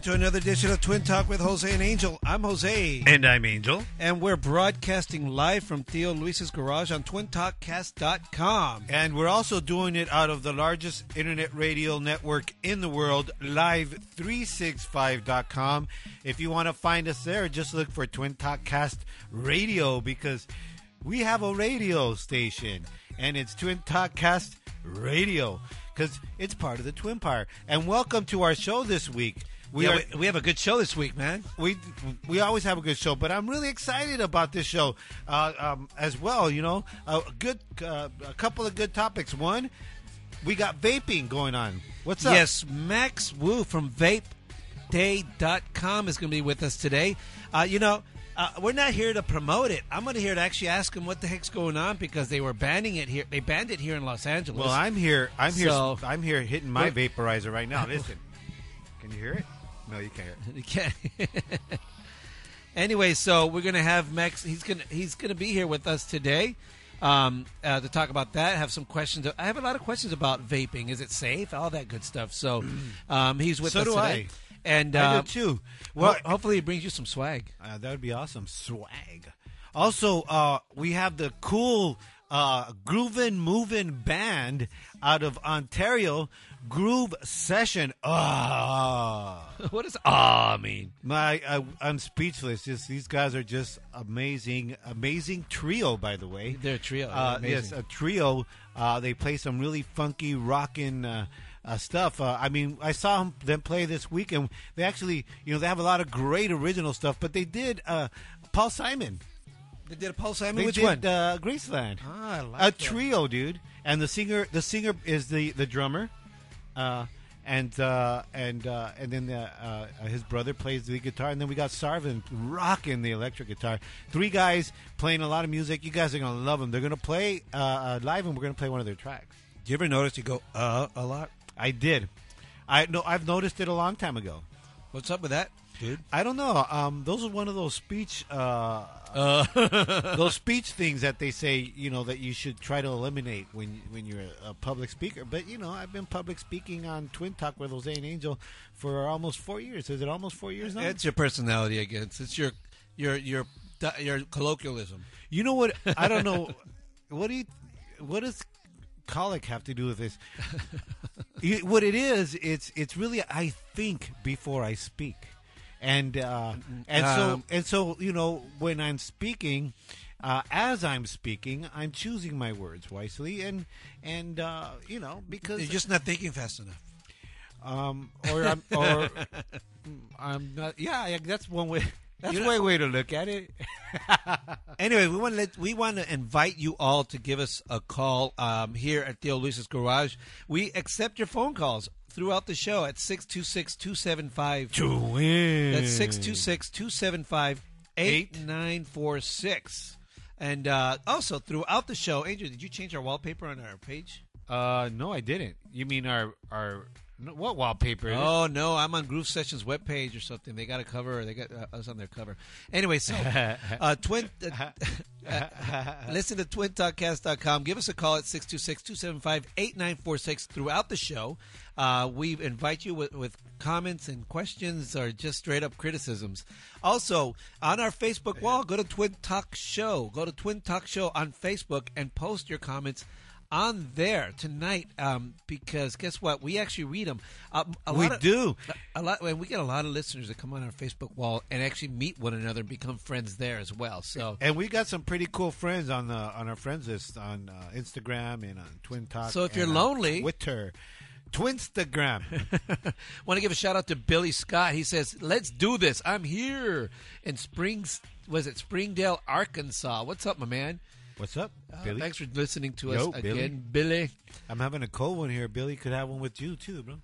Welcome to another edition of Twin Talk with Jose and Angel. I'm Jose. And I'm Angel. And we're broadcasting live from Theo Luis's garage on twintalkcast.com. And we're also doing it out of the largest internet radio network in the world, live365.com. If you want to find us there, just look for Twin Talk Cast Radio because we have a radio station and it's Twin Talk Cast Radio because it's part of the Twin Empire. And welcome to our show this week. We, are, we, we have a good show this week, man. we we always have a good show, but I'm really excited about this show uh, um, as well. You know, a good uh, a couple of good topics. One, we got vaping going on. What's up? Yes, Max Wu from VapeDay.com is going to be with us today. Uh, you know, uh, we're not here to promote it. I'm going to here to actually ask him what the heck's going on because they were banning it here. They banned it here in Los Angeles. Well, I'm here. I'm here. So- I'm here hitting my vaporizer right now. Listen, can you hear it? No, you can't. You can't. anyway, so we're gonna have Max. He's gonna he's gonna be here with us today um, uh, to talk about that. Have some questions. I have a lot of questions about vaping. Is it safe? All that good stuff. So um, he's with So us do today. I. And I uh, do too. well, Well, hopefully, he brings you some swag. Uh, that would be awesome. Swag. Also, uh, we have the cool uh, Groovin' Movin' band out of Ontario, Groove Session. Ah, what does ah mean? my, I, I'm speechless. Just these guys are just amazing, amazing trio. By the way, They're a trio. uh, They're yes, amazing. a trio. Uh, they play some really funky rockin' uh, uh, stuff. Uh, I mean, I saw them play this week, and they actually, you know, they have a lot of great original stuff. But they did uh, Paul Simon. They did a Paul Simon. They Which did, one? Uh, Graceland. ah, I like a that. trio, dude. And the singer, the singer is the the drummer, uh, and uh, and uh, and then the, uh, his brother plays the guitar, and then we got Sarvin rocking the electric guitar. Three guys playing a lot of music. You guys are gonna love them. They're gonna play uh, uh, live, and we're gonna play one of their tracks. Do you ever notice you go uh a lot? I did. I no, I've noticed it a long time ago. What's up with that, dude? I don't know. Um, those are one of those speech, uh, those speech things that they say, you know, that you should try to eliminate when when you're a, a public speaker. But you know, I've been public speaking on Twin Talk with Jose and Angel for almost four years. Is it almost four years now? it's your personality again. It's your your your your colloquialism. you know what? I don't know. what do you? What does colic have to do with this? You- what it is, it's it's really I think before I speak, and uh, and so Um, and so you know when I'm speaking, uh, as I'm speaking, I'm choosing my words wisely, and and uh, you know because You're just not thinking fast enough. um or I'm or I'm not. Yeah, yeah, that's one way. That's You know- one way to look at it. Anyway, we want to let, we want to invite you all to give us a call um, here at Theo Luis's Garage. We accept your phone calls throughout the show at 626-275 To win. That's 626-275-8946. And uh, also throughout the show, Andrew, did you change our wallpaper on our page? Uh, no, I didn't. You mean our our no, what wallpaper? Oh no, I'm on Groove Sessions webpage or something. They got a cover. They got uh, us on their cover. Anyway, so uh, twin. Uh, listen to twintalkcast.com. Give us a call at 626-275-8946 throughout the show. Uh, we invite you with, with comments and questions or just straight up criticisms. Also, on our Facebook wall, go to Twin Talk Show. Go to Twin Talk Show on Facebook and post your comments on there tonight um, because guess what? We actually read them. Uh, We of- do. A lot, and we get a lot of listeners that come on our Facebook wall and actually meet one another and become friends there as well. So, And we got some pretty cool friends on the on our friends list on uh, Instagram and on Twin Talk. So if you're lonely- Twitter, Twinstagram. want to give a shout out to Billy Scott. He says, "Let's do this. I'm here in Springs. was it Springdale, Arkansas? What's up, my man? What's up, Uh, Billy? Thanks for listening to us Billy. again, Billy. I'm having a cold one here. Billy could have one with you too, bro.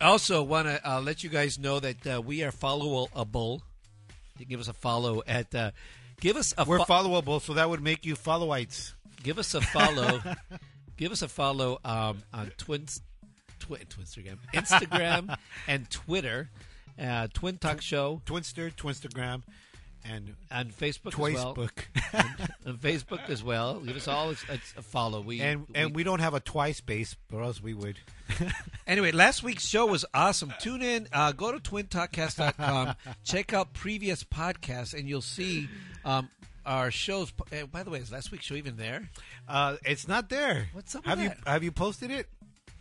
Also, want to uh, let you guys know that uh, we are followable. You give us a follow at. Uh, give us a We're fo- followable, so that would make you followites. give us a follow. give us a follow um, on Twins, twi- Twinstagram, Instagram, and Twitter. Uh, Twin Talk Show Twinster, Twinstagram, and on Facebook as well. On Facebook as well. Give us all a, a follow. We and and we don't have a twice base, or else we would. Anyway, last week's show was awesome. Tune in, uh, go to twintalkcast.com, check out previous podcasts, and you'll see um, our shows. Uh, by the way, is last week's show even there? Uh, it's not there. What's up Have you have you posted it?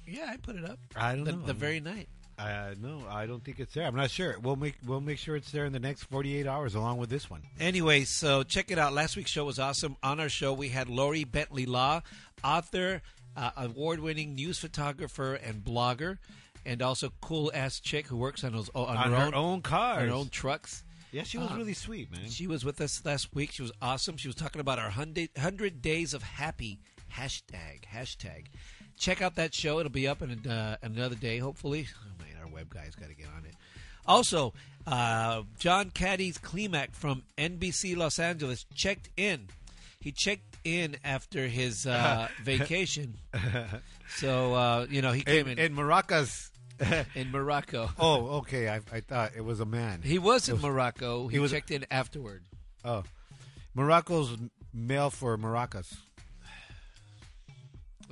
Yeah, I put it up. I don't the, know. The very night. Uh, no, I don't think it's there. I'm not sure. We'll make we'll make sure it's there in the next 48 hours, along with this one. Anyway, so check it out. Last week's show was awesome. On our show, we had Lori Bentley Law, author, uh, award-winning news photographer, and blogger, and also cool ass chick who works on those on, On her, her own, own cars. her own trucks. Yeah, she was Uh, really sweet, man. She was with us last week. She was awesome. She was talking about our 100, 100 days of happy hashtag hashtag. Check out that show. It'll be up in uh, another day, hopefully. Web guy's got to get on it. Also, uh, John Cádiz Klemack from NBC Los Angeles checked in. He checked in after his uh, vacation. So uh, you know he came in, in in Maracas. in Morocco. oh, okay. I, I thought it was a man. He was in Morocco. He, he was- checked in afterward. Oh, Morocco's male for maracas.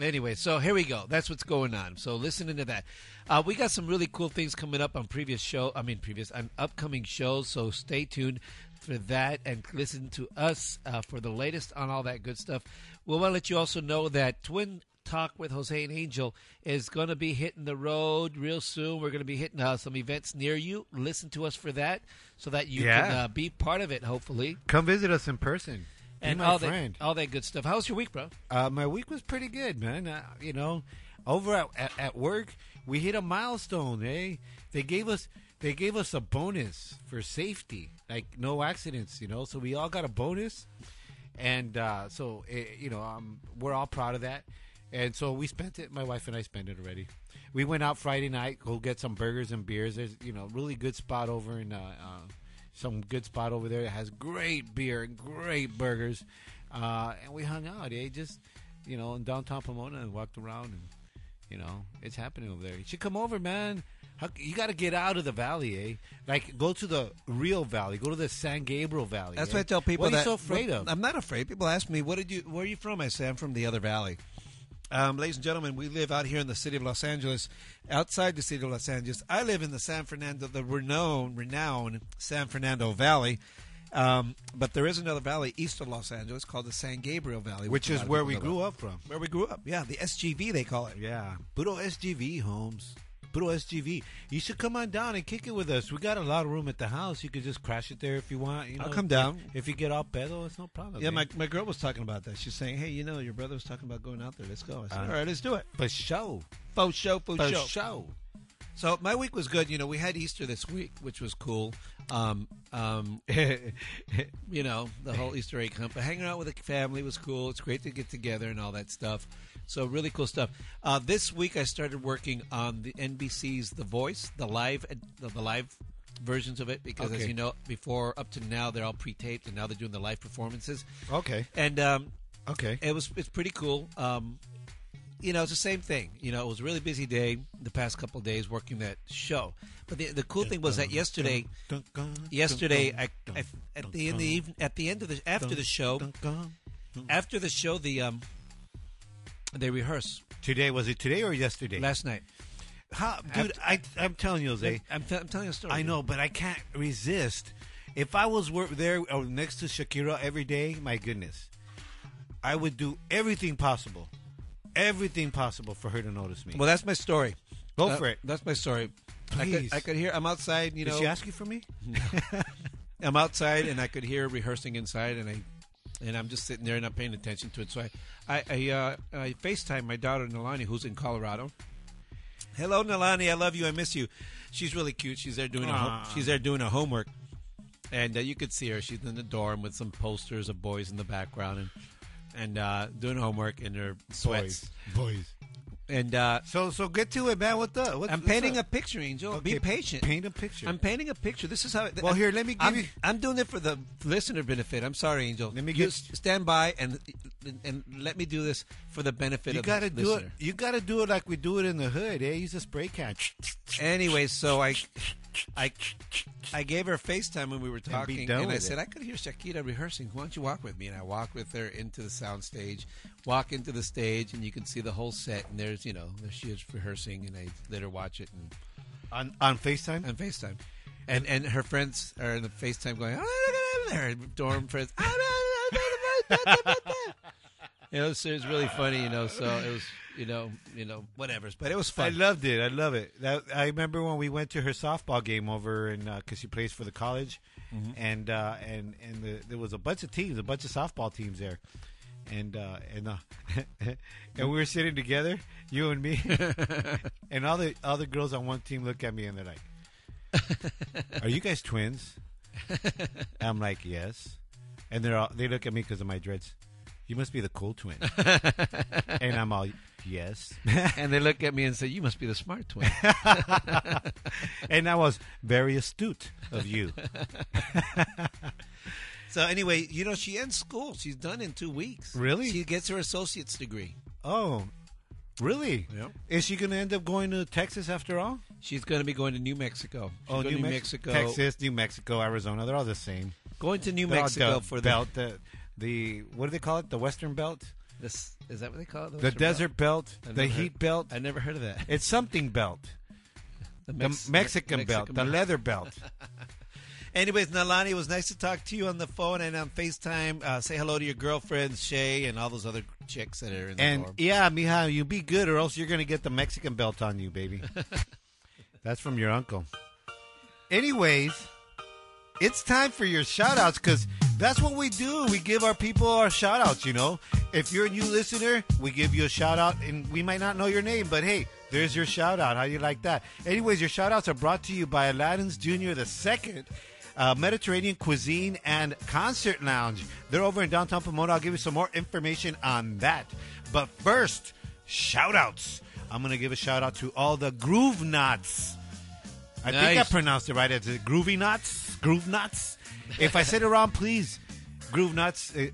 Anyway, so here we go. That's what's going on. So listen into that. Uh, we got some really cool things coming up on previous show. I mean, previous on upcoming shows. So stay tuned for that and listen to us uh, for the latest on all that good stuff. We want to let you also know that Twin Talk with Jose and Angel is going to be hitting the road real soon. We're going to be hitting uh, some events near you. Listen to us for that, so that you Yeah. can uh, be part of it. Hopefully, Come visit us in person. And all friend. that all that good stuff. How's your week, bro? Uh, my week was pretty good, man. Uh, you know, over at, at, at work, we hit a milestone. Eh? They gave us they gave us a bonus for safety, like no accidents. You know, so we all got a bonus, and uh, so eh, you know, um, we're all proud of that. And so we spent it. My wife and I spent it already. We went out Friday night, go get some burgers and beers. There's you know really good spot over in uh, uh, some good spot over there that has great beer and great burgers. Uh, and we hung out, eh? Just you know, in downtown Pomona and walked around and you know, it's happening over there. You should come over, man. You got to get out of the valley, eh? Like go to the real valley. Go to the San Gabriel Valley. That's eh? what I tell people. What are that, you so afraid of? I'm not afraid. People ask me, "What did you? Where are you from?" I say, "I'm from the other valley." Um, ladies and gentlemen, we live out here in the city of Los Angeles. Outside the city of Los Angeles, I live in the San Fernando, the renowned, renowned San Fernando Valley. Um, but there is another valley east of Los Angeles called the San Gabriel Valley, Which a is where we grew up from. Where we grew up, yeah, the SGV they call it. Yeah, Puro SGV, Holmes. Puro SGV. You should come on down and kick it with us. We got a lot of room at the house. You could just crash it there if you want. You know, I'll come down. If, if you get all pedo, it's no problem. Yeah, man. my, my girl was talking about that. She's saying, "Hey, you know, your brother was talking about going out there. Let's go." I said, Uh, "All right, let's do it." for show. Faux show, faux For show. show. So my week was good. You know, we had Easter this week, which was cool. Um, um, you know, the whole Easter egg hunt. But hanging out with the family was cool. It's great to get together and all that stuff. So really cool stuff. Uh, this week I started working on the NBC's The Voice, the live, the, the live versions of it, because as you know, before up to now they're all pre-taped, and now they're doing the live performances. okay. And um, Okay. it was it's pretty cool. Um, you know, it's the same thing. You know, it was a really busy day the past couple of days working that show. But the the cool thing was that yesterday, yesterday, I, I at the in the even, at the end of the after the show, after the show, the um, they rehearse Today was it today or yesterday? last night. How, dude, I I'm telling you, Jose. I'm, t- I'm telling you a story. I know, but I can't resist. If I was wor- there or next to Shakira every day, my goodness, I would do everything possible, everything possible for her to notice me. Well, that's my story. Go Uh, for it. That's my story. I could, Please. I could hear. I'm outside. You Did know, she ask you for me? I'm outside and I could hear rehearsing inside, and I and I'm just sitting there and I'm paying attention to it. So I I I, uh, I Facetime my daughter Nalani, who's in Colorado. Hello, Nalani. I love you. I miss you. She's really cute. She's there doing a Aw. she's there doing her homework. and uh, you could see her. She's in the dorm with some posters of boys in the background and and uh, doing homework in her sweats. boys. And uh, So so get to it, man. What the? What's, I'm painting up? a picture, Angel. Be patient. Paint a picture. I'm painting a picture. This is how. Well, here, let me give I'm, you- I'm doing it for the listener benefit. I'm sorry, Angel. Let me You get- stand by and and let me do this for the benefit you of gotta the do listener. it. You gotta do it like we do it in the hood. Eh? Use a spray can. Anyway, so I, I, I gave her FaceTime when we were talking, done and I said it. I could hear Shakira rehearsing. Why don't you walk with me? And I walked with her into the sound stage, walk into the stage, and you can see the whole set. And there's, you know, there she is rehearsing, and I let her watch it and on on Facetime. on FaceTime, and and her friends are in the FaceTime going, oh, look at her over there. dorm friends. You know, so it was really funny, you know. So it was, you know, you know, whatever. But it was fun. I loved it. I love it. That, I remember when we went to her softball game over, and because she plays for the college, Mm-hmm. and uh, and and the, there was a bunch of teams, a bunch of softball teams there, and uh, and uh, and we were sitting together, you and me, and all the all the girls on one team look at me and they're like, "Are you guys twins?" I'm like, "Yes," and they're all, they look at me because of my dreads. You must be the cool twin, and I'm all, "Yes." and they look at me and say, "You must be the smart twin." and that was very astute of you. So anyway, you know, she ends school. She's done in two weeks. Really? She gets her associate's degree. Oh, really? Yep. Is she going to end up going to Texas after all? She's going to be going to New Mexico. She's oh, to New Mex- Mexico. Texas, New Mexico, Arizona. They're all the same. Going to New They're Mexico the for belt. The, the what do they call it? The Western Belt. This, is that what they call it? the Western desert belt, I've the never heat heard- belt. I never heard of that. It's something belt. The, The Mex- Mexican, Me- belt, the leather belt. Anyways, Nalani, it was nice to talk to you on the phone and on FaceTime. Uh, say hello to your girlfriend, Shay, and all those other chicks that are in the and dorm. yeah, mija, you be good, or else you're going to get the Mexican belt on you, baby. That's from your uncle. Anyways, it's time for your shout outs because that's what we do. We give our people our shout outs, you know. If you're a new listener, we give you a shout out and we might not know your name, but hey, there's your shout out. How do you like that? Anyways, your shout outs are brought to you by Aladdin's Jr. the second. Uh, Mediterranean cuisine and concert lounge. They're over in downtown Pomona. I'll give you some more information on that. But first, shout outs. I'm going to give a shout out to all the Groove Knots. I think I Nice. pronounced it right. It's uh, Groovy Nuts. Groove Knots. If I said it wrong, please, Groove Knots, uh,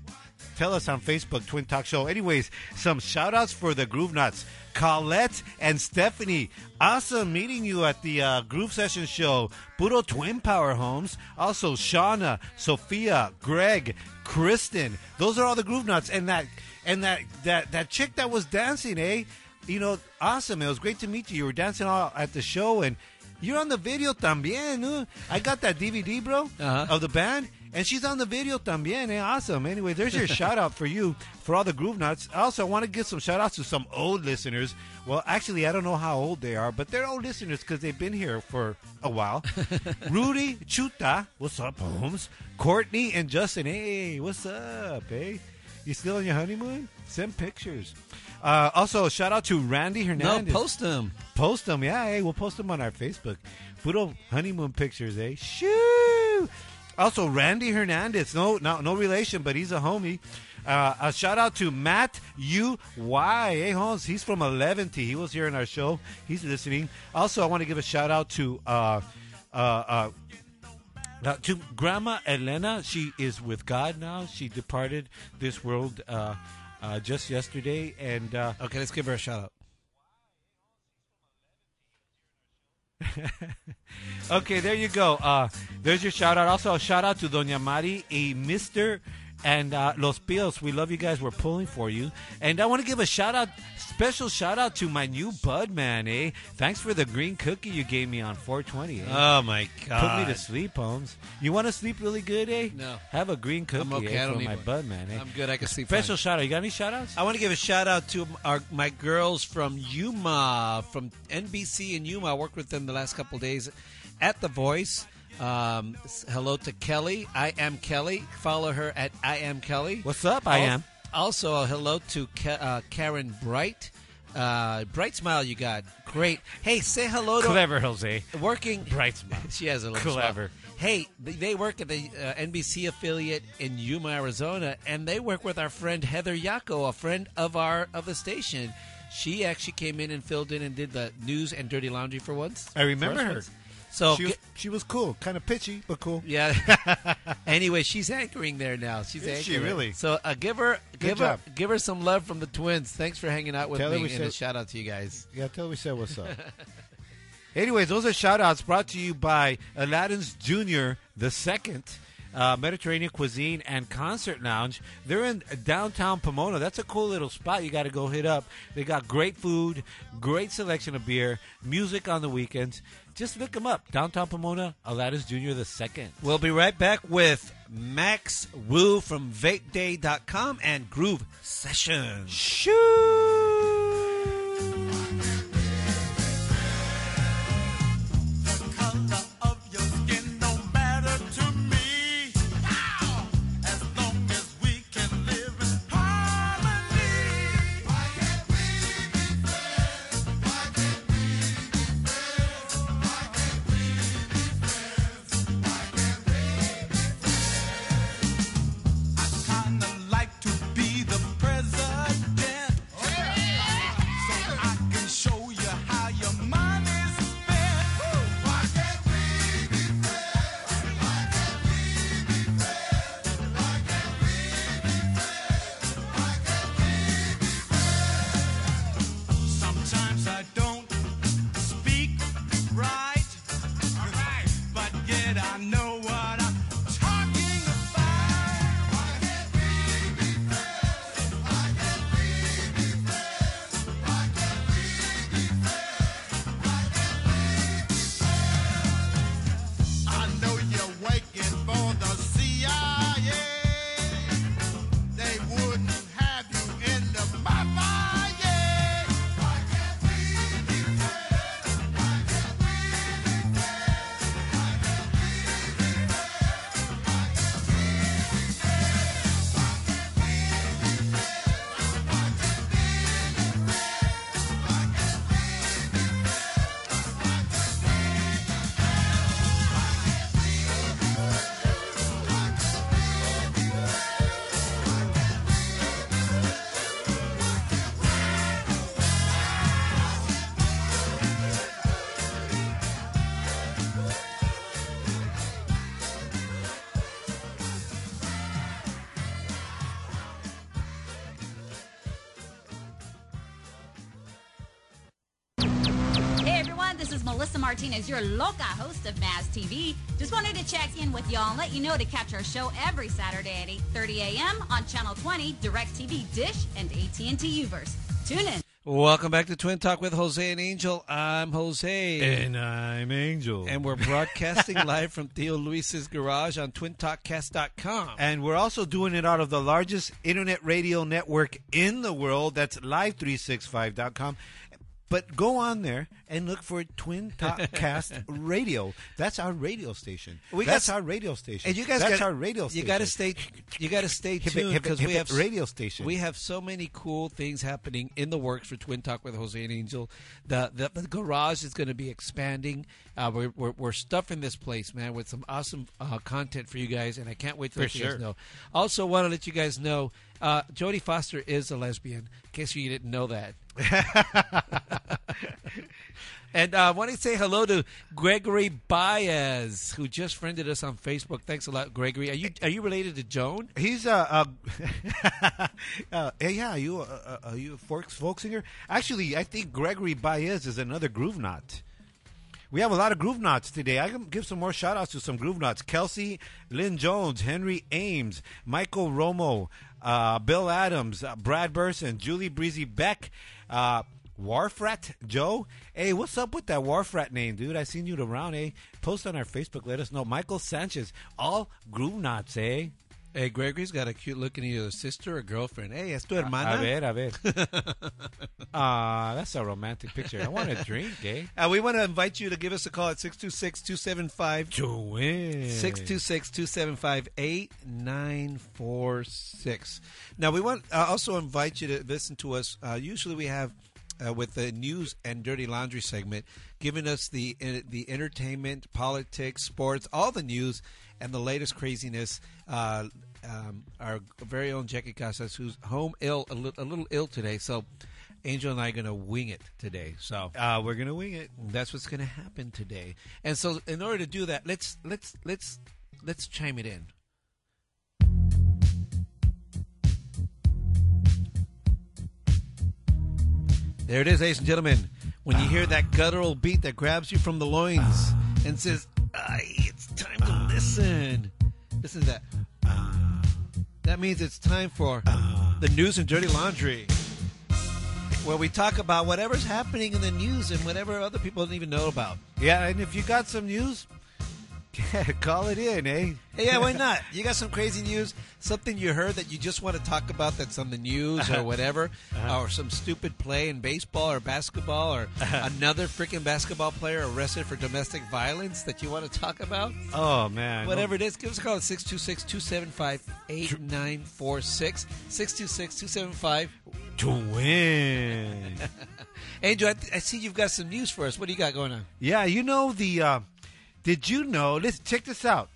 tell us on Facebook, Twin Talk Show. Anyways, some shout outs for the Groove Knots. Colette and Stephanie. Awesome meeting you at the uh, Groove Session show. Puro Twin Power Homes. Also, Shauna, Sophia, Greg, Kristen. Those are all the Groove Knots. And that and that that that chick that was dancing, eh? You know, awesome. It was great to meet you. You were dancing all at the show and you're on the video también, no? I got that DVD, bro, Uh-huh. of the band, and she's on the video también. Eh? Awesome. Anyway, there's your shout out for you for all the Groove Nuts. Also, I want to give some shout outs to some old listeners. Well, actually, I don't know how old they are, but they're old listeners because they've been here for a while. Rudy Chuta, what's up, Holmes? Courtney and Justin, hey, what's up, hey? You still on your honeymoon? Send pictures. Uh, also, shout out to Randy no, Hernandez. post them. Post them, yeah. Hey, we'll post them on our Facebook. Puro honeymoon pictures, eh? Shoo! Also, Randy Hernandez. No, no, no relation, but he's a homie. Uh, a shout out to Matt U Y. Hey, Holmes, he's from 11 T. He was here in our show. He's listening. Also, I want to give a shout out to uh, uh, uh, to Grandma Elena. She is with God now. She departed this world uh, uh, just yesterday, and uh, Okay, let's give her a shout out. Okay, there you go. Uh, there's your shout out. Also, a shout out to Doña Mari, a Mister, and uh, Los Pios. We love you guys. We're pulling for you. And I want to give a shout out, special shout out to my new bud man. Eh, thanks for the green cookie you gave me on 420. Eh? Oh my God! Put me to sleep, Holmes. You want to sleep really good, eh? No. Have a green cookie okay. eh, for my one. bud man. Eh? I'm good. I can sleep. Special fine. shout out. You got any shout outs? I want to give a shout out to our my girls from Yuma, from NBC in Yuma. I worked with them the last couple days at The Voice. Um, hello to Kelly. I am Kelly. Follow her at I am Kelly. What's up? I Al- am. Also, a hello to Ka- uh, Karen Bright. Uh, bright smile you got. Great. Hey, say hello to Clever, Jose. working. Bright smile. She has a little Clever. smile. Hey, they- they work at the uh, NBC affiliate in Yuma, Arizona, and they work with our friend Heather Yako, a friend of our of the station. She actually came in and filled in and did the news and dirty laundry for once. I remember her. once. So she was, she was cool, kind of pitchy, but cool. yeah. anyway, she's anchoring there now. She's Is she anchoring. really? So uh, give her give job. her give her some love from the twins. Thanks for hanging out with Tell her me, we and a said- shout out to you guys. Yeah, tell her we said what's up. Anyways, those are shout outs brought to you by Aladdin's Jr. the Second. Uh, Mediterranean Cuisine and Concert Lounge. They're in downtown Pomona. That's a cool little spot you got to go hit up. They got great food, great selection of beer, music on the weekends. Just look him up. Downtown Pomona, Aladdin's Jr. the Second. We'll be right back with Max Wu from VapeDay.com and Groove Sessions. color Melissa Martinez, your loca host of Maz TV. Just wanted to check in with y'all and let you know to catch our show every Saturday at 8:30 a.m. on Channel 20, DirecTV Dish, and AT&T Uverse. Tune in. Welcome back to Twin Talk with Jose and Angel. I'm Jose. And I'm Angel. And we're broadcasting live from Theo Luis's garage on twintalkcast.com. And we're also doing it out of the largest internet radio network in the world. That's live365.com. But go on there and look for Twin Talk Cast Radio. That's our radio station. We That's got- our radio station. And you guys That's got our radio station. You got to stay. You got to stay tuned because we have radio station. We have so many cool things happening in the works for Twin Talk with Jose and Angel. The the, the garage is going to be expanding. Uh, we're, we're we're stuffing this place, man, with some awesome uh, content for you guys, and I can't wait to For let you sure. guys know. Also, want to let you guys know, uh, Jodie Foster is a lesbian. In case you didn't know that. And uh, I want to say hello to Gregory Baez, who just friended us on Facebook. Thanks a lot, Gregory. Are you are you related to Joan? He's a, uh, uh, yeah. Are you a, a, are you a folk, folk singer? Actually, I think Gregory Baez is another groove knot. We have a lot of groove knots today. I can give some more shout outs to some groove knots. Kelsey Lynn Jones, Henry Ames, Michael Romo, uh, Bill Adams, uh, Brad Burson, Julie Breezy Beck, uh, Warfrat Joe. Hey, what's up with that Warfrat name, dude? I seen you around, eh? Post on our Facebook. Let us know. Michael Sanchez, all groove knots, eh? Hey, Gregory's got a cute looking either sister or girlfriend. Hey, es tu hermana. A ver, a ver. Ah, that's a romantic picture. I want a drink, eh? Uh, we want to invite you to give us a call at 626 275 Joanne. 626 275 8946. Now, we want uh, also invite you to listen to us. Uh, usually, we have uh, with the news and dirty laundry segment, giving us the uh, the entertainment, politics, sports, all the news, and the latest craziness. Uh, um, our very own Jackie Casas, who's home ill, a, li- a little ill today, so Angel and I are going to wing it today. So Uh, we're gonna wing it. that's what's going to happen today. And so, in order to do that, let's let's let's let's chime it in. There it is, ladies and gentlemen. When you hear that guttural beat that grabs you from the loins and says, "Aye, it's time to listen." Listen to that. Uh, that means it's time for uh. the news and dirty laundry where we talk about whatever's happening in the news and whatever other people don't even know about. Yeah, and if you got some news, call it in, eh? Hey, yeah, why not? You got some crazy news, something you heard that you just want to talk about that's on the news or whatever, or some stupid play in baseball or basketball, or another freaking basketball player arrested for domestic violence that you want to talk about. Oh man, Whatever it is, give us a call at 626 275 8946. 626 275 to win. Angel, I, I see you've got some news for us. What do you got going on? yeah, you know the. Uh, did you know? Let's check this out.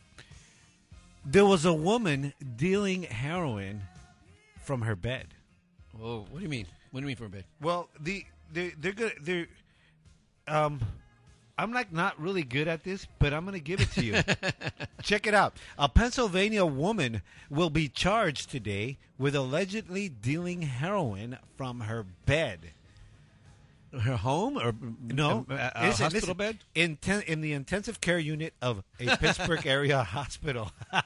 There was a woman dealing heroin from her bed. Whoa, what do you mean? What do you mean from a bed? Well, the they they're good. They're um, I'm like not really good at this, but I'm gonna give it to you. Check it out. A Pennsylvania woman will be charged today with allegedly dealing heroin from her bed. Her home or No, a, a- a listen, hospital listen. bed? in ten, in the intensive care unit of a Pittsburgh area hospital.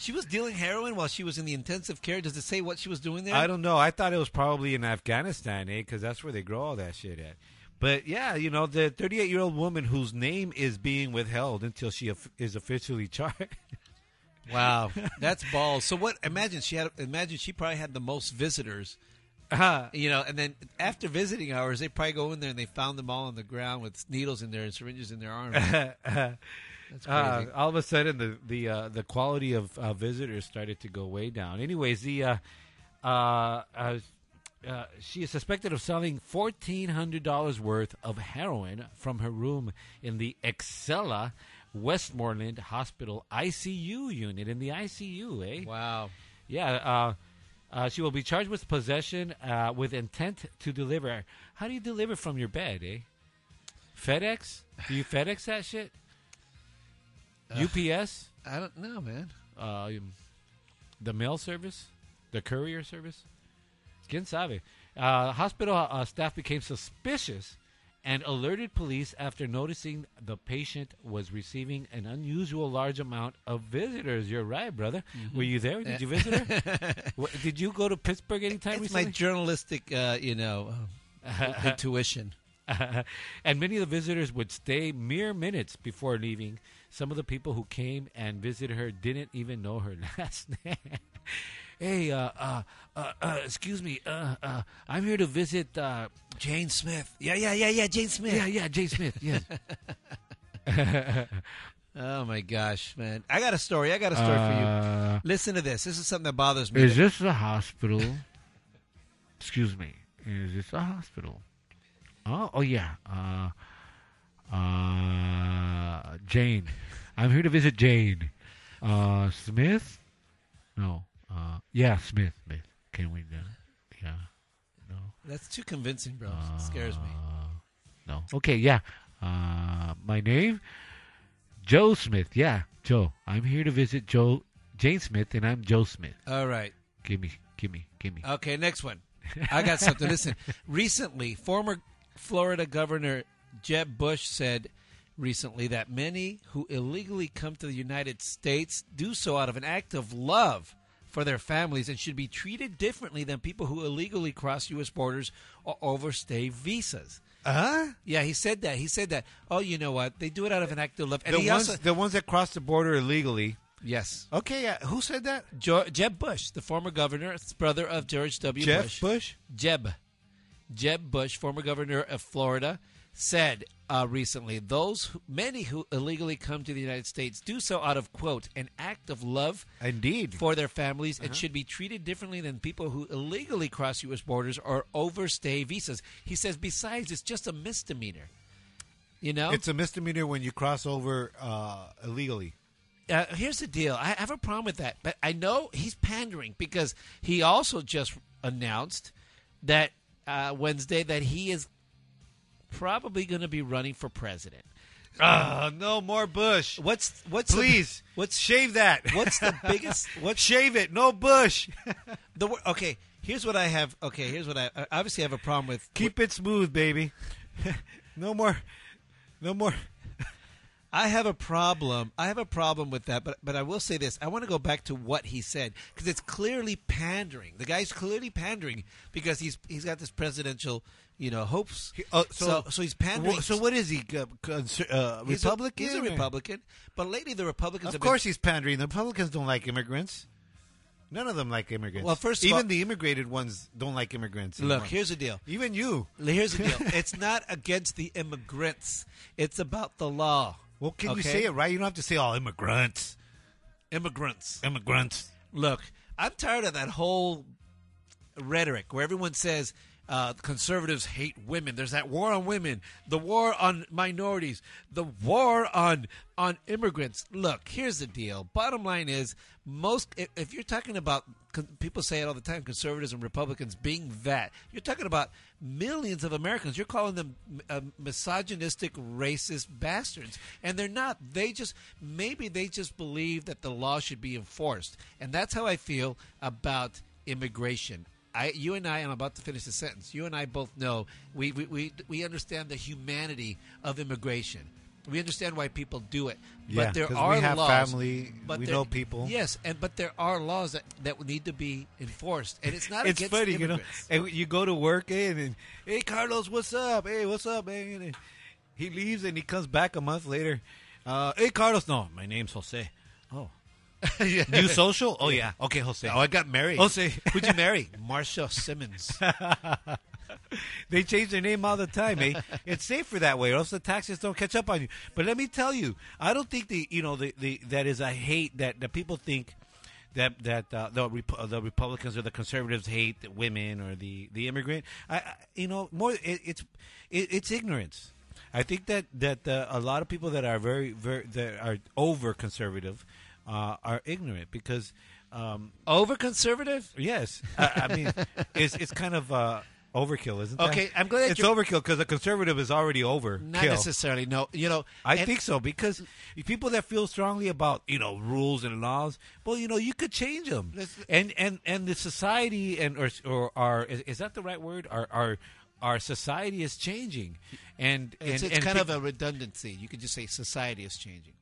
She was dealing heroin while she was in the intensive care. Does it say what she was doing there? I don't know. I thought it was probably in Afghanistan, eh? Because that's where they grow all that shit at. But yeah, you know, the 38 year old woman whose name is being withheld until she is officially charged. Wow, that's balls. So what? Imagine she had. Imagine she probably had the most visitors. Uh, You know, and then after visiting hours, they probably go in there and they found them all on the ground with needles in there and syringes in their arms. That's crazy. uh, all of a sudden, the the uh, the quality of uh, visitors started to go way down. Anyways, the uh, uh, uh, uh, she is suspected of selling fourteen hundred dollars worth of heroin from her room in the Excela Westmoreland Hospital ICU unit. In the ICU, eh? wow. Yeah. Uh, uh, she will be charged with possession uh, with intent to deliver. How do you deliver from your bed, eh? FedEx? Do you FedEx that shit? UPS? I don't know, man. Uh, um, the mail service? The courier service? Quien sabe? Uh, hospital uh, staff became suspicious and alerted police after noticing the patient was receiving an unusual large amount of visitors. You're right, brother. Were you there? Did you visit her? Did you go to Pittsburgh anytime It's my recently? journalistic, uh, you know, uh, intuition. and many of the visitors would stay mere minutes before leaving. Some of the people who came and visited her didn't even know her last name. Hey, uh, uh, uh, uh, excuse me, uh, uh, I'm here to visit. Uh, Jane Smith. Yeah, yeah, yeah, yeah. Jane Smith. yeah, yeah, Jane Smith. Yes. Oh my gosh, man! I got a story. I got a story for you. Uh, Listen to this. This is something that bothers me. is this a hospital? Excuse me. Is this a hospital? Oh, oh yeah. Uh, uh, Jane. I'm here to visit Jane. Uh, Smith? No. Uh, yeah, Smith. Smith. Can we? Uh, yeah. No. That's too convincing, bro. It scares me. Uh, no. Okay. Yeah. Uh, my name, Joe Smith. Yeah, Joe. I'm here to visit Joe Jane Smith, and I'm Joe Smith. All right. Give me, give me, give me. Okay, next one. I got something. Listen, recently, former Florida Governor Jeb Bush said recently that many who illegally come to the United States do so out of an act of love for their families and should be treated differently than people who illegally cross U.S. borders or overstay visas. Huh? Yeah, he said that. He said that. Oh, you know what? They do it out of an act of love. And The he ones, also, the ones that cross the border illegally. yes, Okay, yeah. Who said that? jo- Jeb Bush, the former governor, brother of George W. Jeff Bush. Bush. Jeb. Jeb Bush, former governor of Florida, said uh, recently those who, many who illegally come to the United States do so out of quote an act of love Indeed. for their families Uh-huh. and should be treated differently than people who illegally cross U.S. borders or overstay visas. He says, besides, it's just a misdemeanor. You know, It's a misdemeanor when you cross over uh, illegally. uh, here's the deal. I have a problem with that, but I know he's pandering because he also just announced that uh, Wednesday that he is probably going to be running for president. Ah, no more Bush. What's what's the- Please, what's shave that. what's the biggest what shave it? No Bush. the okay? Here's what I have. Okay, here's what I I obviously have a problem with. Keep it smooth, baby. no more. No more. I have a problem. I have a problem with that, but but I will say this. I want to go back to what he said because it's clearly pandering. The guy's clearly pandering because he's he's got this presidential, you know, hopes. uh, so, so he's pandering. So what is he? Uh, uh, He's a- Republican? He's a, Republican, but lately the Republicans Of course, been, he's pandering. The Republicans don't like immigrants. None of them like immigrants. Well, first of even all- the immigrated ones don't like immigrants. Look, anymore. here's the deal. even you. Here's the deal. it's not against the immigrants. It's about the law. Well, can you Okay? say it right? You don't have to say all immigrants. Immigrants. Immigrants. Look, I'm tired of that whole rhetoric where everyone says uh, conservatives hate women. There's that war on women, the war on minorities, the war on on immigrants. Look, here's the deal. Bottom line is, most if, if you're talking about people say it all the time, conservatives and Republicans being that, you're talking about millions of Americans. You're calling them uh, misogynistic, racist bastards, and they're not. They just maybe they just believe that the law should be enforced, and that's how I feel about immigration. I, you and I, I'm about to finish the sentence. You and I both know we, we, we, we understand the humanity of immigration. We understand why people do it, Yeah, but there are we have laws. family, but we there- know people. Yes, and but there are laws that, that need to be enforced, and it's not It's against funny, you know. And you go to work, eh, and, then, hey, Carlos, what's up? Hey, what's up, man? And he leaves and he comes back a month later. Uh, hey, Carlos, no, my name's Jose. Oh, Yeah. new social? Oh yeah, okay, Jose. Oh, I got married. Jose. Who'd you marry? Marsha Simmons. They change their name all the time, eh? it's safer that way, or else the taxes don't catch up on you. But let me tell you, I don't think the you know the, the that is a hate that that people think that that uh, the Rep- uh, the Republicans or the conservatives hate the women or the the immigrant. I, I you know more it, it's it, it's ignorance. I think that that uh, a lot of people that are very very that are over conservative uh, are ignorant because. Um, Over conservative? Yes, I, I mean it's it's kind of uh, overkill, isn't it? Okay, I'm glad it's overkill because a conservative is already over. Not necessarily. No, you know. I and- think so because people that feel strongly about you know rules and laws, well, you know, you could change them, and and and the society and or or our is, is that the right word? Our our our society is changing, and It's, and, it's and kind pe- of a redundancy. You could just say society is changing.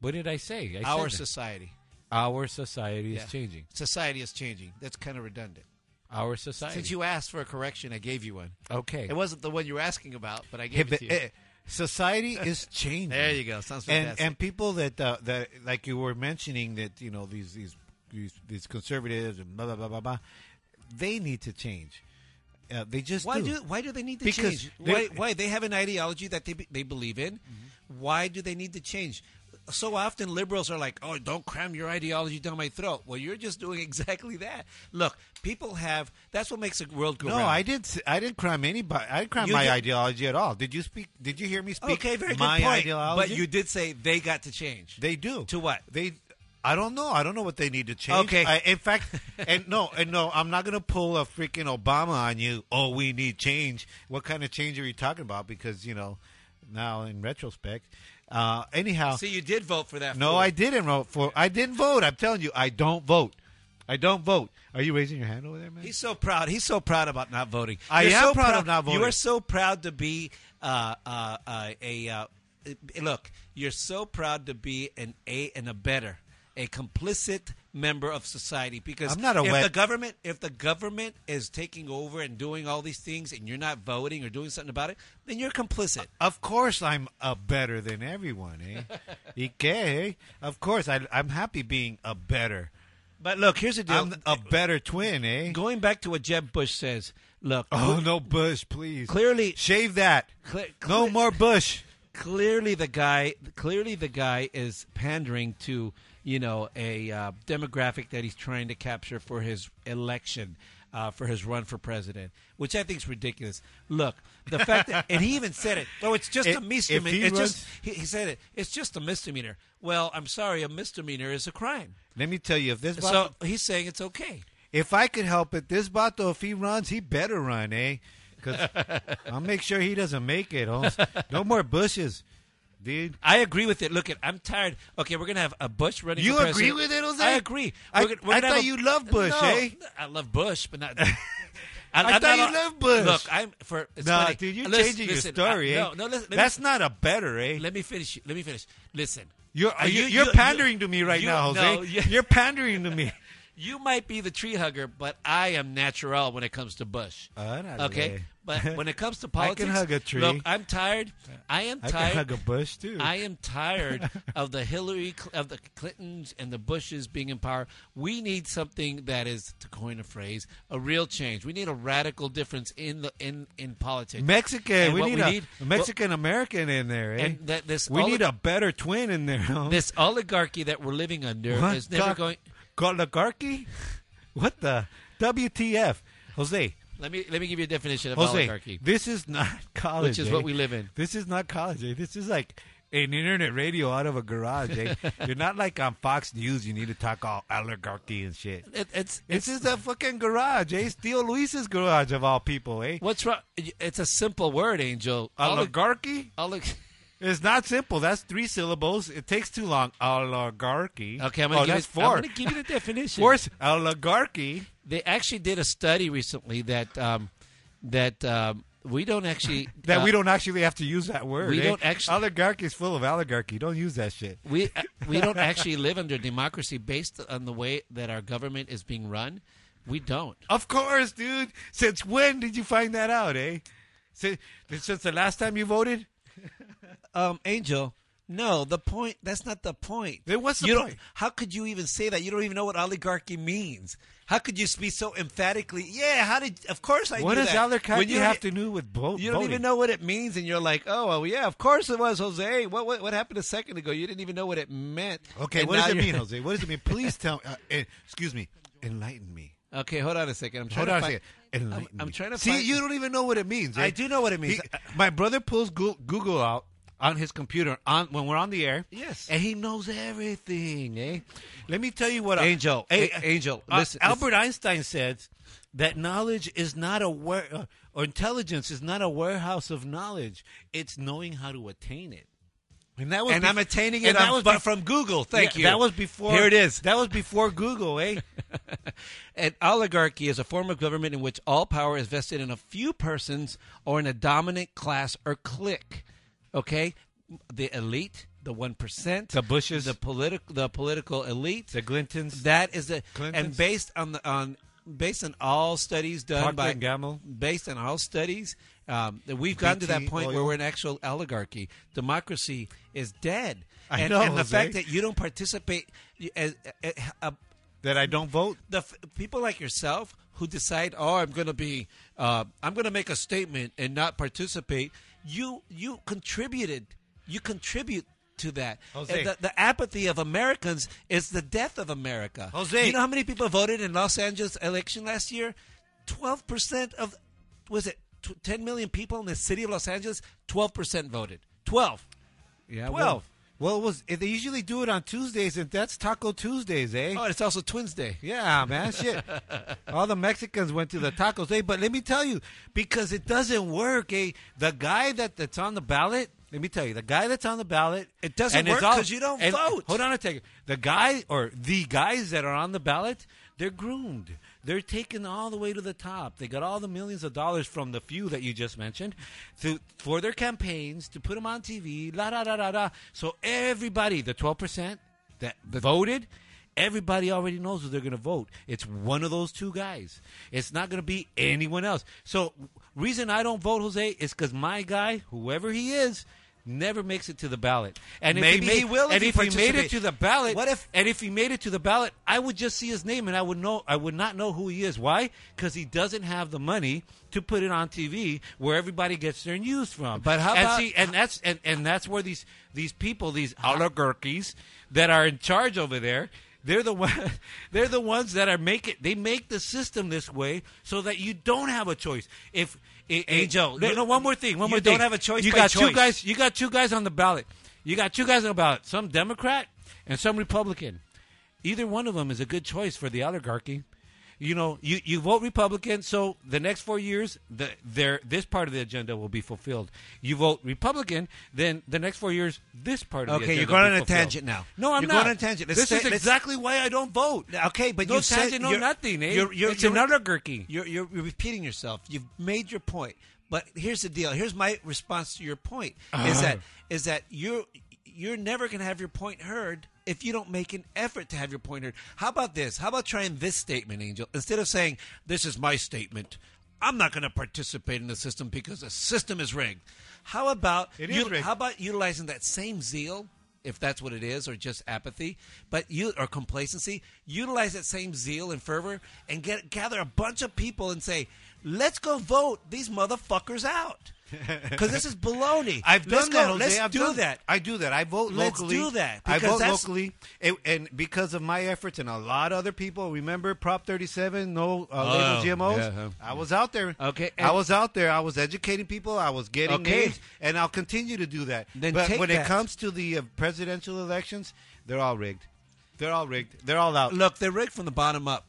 What did I say? I Our society. our society is changing. Society is changing. That's kind of redundant. Our society. Since you asked for a correction, I gave you one. okay, It wasn't the one you were asking about, but I Hey, gave it but, to you. eh, society is changing. there you go. Sounds and fantastic. and people that uh, that like you were mentioning that you know these these these, these conservatives and blah blah blah blah blah, they need to change. Uh, they just why do. do why do they need to Because change? Why, why they have an ideology that they be- they believe in? Mm-hmm. Why do they need to change? So often liberals are like, "Oh, don't cram your ideology down my throat." Well, you're just doing exactly that. Look, people have. That's what makes the world go no, round. I did. I didn't crime anybody. I didn't cram You my did- ideology at all. Did you speak? Did you hear me speak? Okay, very good point. ideology. But you did say they got to change. They do. To what? They. I don't know. I don't know what they need to change. Okay. I, in fact, and no, and no, I'm not going to pull a freaking Obama on you. Oh, we need change. What kind of change are you talking about? Because you know, now in retrospect, uh, anyhow, See, you did vote for that. no, fool. I didn't vote for. I didn't vote. I'm telling you, I don't vote. I don't vote. Are you raising your hand over there, man? He's so proud. He's so proud about not voting. I You're am so proud of not voting. You are so proud to be uh, uh, uh, a uh, look. You're so proud to be an a and a better, a complicit member of society. Because I'm not a if wet- the government, if the government is taking over and doing all these things, and you're not voting or doing something about it, then you're complicit. Of course, I'm a better than everyone, eh? ¿Y qué, eh? Of course, I, I'm happy being a better. But look, here's the deal. I'm a better twin, eh? Going back to what Jeb Bush says, Look, Oh no, Bush, please. clearly, Shave that. cle- No cle- more Bush. clearly the guy clearly the guy is pandering to you know a uh, demographic that he's trying to capture for his election uh, for his run for president which i think is ridiculous. Look the fact that and he even said it oh it's just If- a misdemeanor. he it's runs- just he, he said it it's just a misdemeanor. Well i'm sorry a misdemeanor is a crime. Let me tell you, if this so he's saying it's okay. If I could help it, this Bato, if he runs, he better run, eh? Because I'll make sure he doesn't make it. No more Bushes, dude. I agree with it. Look, at I'm tired. Okay, we're gonna have a Bush running. You for agree president. with it, Jose? I agree. I- We're gonna- we're I thought a- you loved Bush, no, eh? I love Bush, but not. I I'm thought you loved Bush. Look, I'm for. It's Nah, funny. dude, you're Listen- changing listen, your story, I- eh? No, no. Listen, That's me, not a better, eh? Let me finish. Let me finish. Listen. You're Uh, you, you're you- pandering you- to me right you- now, Jose. no, You're pandering to me. You might be the tree hugger, but I am natural when it comes to Bush. Órale. Okay, but when it comes to politics, I can hug a tree. Look, I'm tired. I am tired. I can hug a bush too. I am tired of the Hillary, of the Clintons and the Bushes being in power. We need something that is, to coin a phrase, a real change. We need a radical difference in the in in politics. Mexican. We need, we a, need- a Mexican American in there, eh? and that this we oli- need a better twin in there. Holmes. this oligarchy that we're living under What? is never Gar- going. Oligarchy? What the WTF, Jose? Let me let me give you a definition of Jose, oligarchy, this is not college. which is eh? what we live in. This is not college. Eh? This is like an internet radio out of a garage. Eh? You're not like on Fox News. You need to talk all oligarchy and shit. It, it's This is a fucking garage, eh? Steel Luis's garage of all people, eh? what's wrong. It's a simple word, Angel. Olig- Oligarchy? olig- It's not simple. That's three syllables. It takes too long. Oligarchy. Okay, I'm gonna oh, give four. I'm gonna give you the definition. Fourth, oligarchy. They actually did a study recently that um, that um, we don't actually That uh, we don't actually have to use that word. we eh? don't actually- Oligarchy is full of oligarchy. Don't use that shit. we we don't actually live under democracy based on the way that our government is being run. We don't. Of course, dude. Since when did you find that out, eh? Since, since the last time you voted? Um, Angel, no. The point. That's not the point. Then what's the you point? Don't, how could you even say that? You don't even know what oligarchy means. How could you be so emphatically? Yeah. How did? Of course I. what does that. oligarchy When you have to do with vote? You don't even know what it means, and you're like, "Oh, well, yeah, of course it was, Jose." What what, what happened a second ago? You didn't even know what it meant. Okay, And what does it mean, Jose? What does it mean? Please tell me. Uh, eh, excuse me. Enlighten me. Okay, hold on a second. I'm trying Hold to on a find, second. Enlighten I'm me. trying to See, find- you don't even know what it means. eh? I do know what it means. He- my brother pulls Google out on his computer on when we're on the air. Yes. and he knows everything. Eh? Let me tell you what. Angel, Hey, A- Angel, uh, listen- Albert Einstein said that knowledge is not a ware, uh, or intelligence is not a warehouse of knowledge. It's knowing how to attain it. And that was and bef- I'm attaining it that was but bef- from Google. Thank Yeah, you. That was before. Here it is. That was before Google, eh? An oligarchy is a form of government in which all power is vested in a few persons or in a dominant class or clique. Okay, the elite, the one percent, The Bushes. the political, the political elite. the Clintons. That is the Clintons? and based on the on based on all studies done Procter by Gamble? based on all studies, um, that we've gotten to that BT point where we're an actual oligarchy. Democracy is dead, I and, know, and the Jose. fact that you don't participate as, as, uh, that I don't vote. the f- people like yourself who decide, oh, I'm going to be, uh, I'm going to make a statement and not participate. You you contributed, you contribute to that. Jose. And The, the apathy of Americans is the death of America. Jose. you know how many people voted in Los Angeles election last year? Twelve percent of, was it ten million people in the city of Los Angeles? Twelve percent voted. Twelve. Yeah, Twelve. Well, it was they usually do it on Tuesdays, and that's Taco Tuesdays, eh? Oh, it's also Twins Day. Yeah, man, shit. All the Mexicans went to the tacos, eh? But let me tell you, because it doesn't work, eh? The guy that, that's on the ballot, let me tell you, the guy that's on the ballot, It doesn't work 'cause you don't and- vote. Hold on a second. The guy or the guys that are on the ballot, they're groomed. They're taken all the way to the top. They got all the millions of dollars from the few that you just mentioned to for their campaigns to put them on TV. La da da da da. So everybody, the twelve percent that voted, everybody already knows who they're going to vote. It's one of those two guys. It's not going to be anyone else. So reason I don't vote Jose is because my guy, whoever he is, never makes it to the ballot. And if Maybe he, made, he will if And he if he made it to the ballot, What if- And if he made it to the ballot, I would just see his name and I would know. I would not know who he is. Why? Because he doesn't have the money to put it on TV where everybody gets their news from. But how and about- see, and that's and, and that's where these these people, these oligarchies that are in charge over there. They're the one, they're the ones that are make it. They make the system this way so that you don't have a choice. If i- i- Angel, you you- know one more thing, one you more don't have a choice You got two guys. You got two guys on the ballot. You got two guys on the ballot. Some Democrat and some Republican. Either one of them is a good choice for the oligarchy. You know, you, you vote Republican, so the next four years, the, their this part of the agenda will be fulfilled. You vote Republican, then the next four years, this part of the agenda. Okay, you're going on a fulfilled. tangent now. No, I'm not. You're not. going on a tangent. Let's this stay- is exactly why I don't vote. Okay, but no you said tangent, no nothing. Eh? you're- you're- it's you're- an oligarchy. You're, you're, you're repeating yourself. You've made your point, but here's the deal. Here's my response to your point: is that is that you're you're never going to have your point heard if you don't make an effort to have your point heard. How about this? How about trying this statement, Angel? Instead of saying this is my statement, I'm not going to participate in the system because the system is rigged. How about It is rigged. How about utilizing that same zeal? If that's what it is, or just apathy, but you or complacency, utilize that same zeal and fervor, and get gather a bunch of people and say, "Let's go vote these motherfuckers out," because this is baloney. I've let's done go, that. Let's I've do done- that. I do that. I vote locally. Let's do that, I vote locally, and, and because of my efforts and a lot of other people. Remember Prop 37, no uh, label GMOs. yeah, huh. I was out there. Okay, I was out there. I was educating people. I was getting Okay. names, and I'll continue to do that. Then but when that. it comes to the uh, presidential elections, they're all rigged. They're all rigged. They're all out. Look, they're rigged from the bottom up.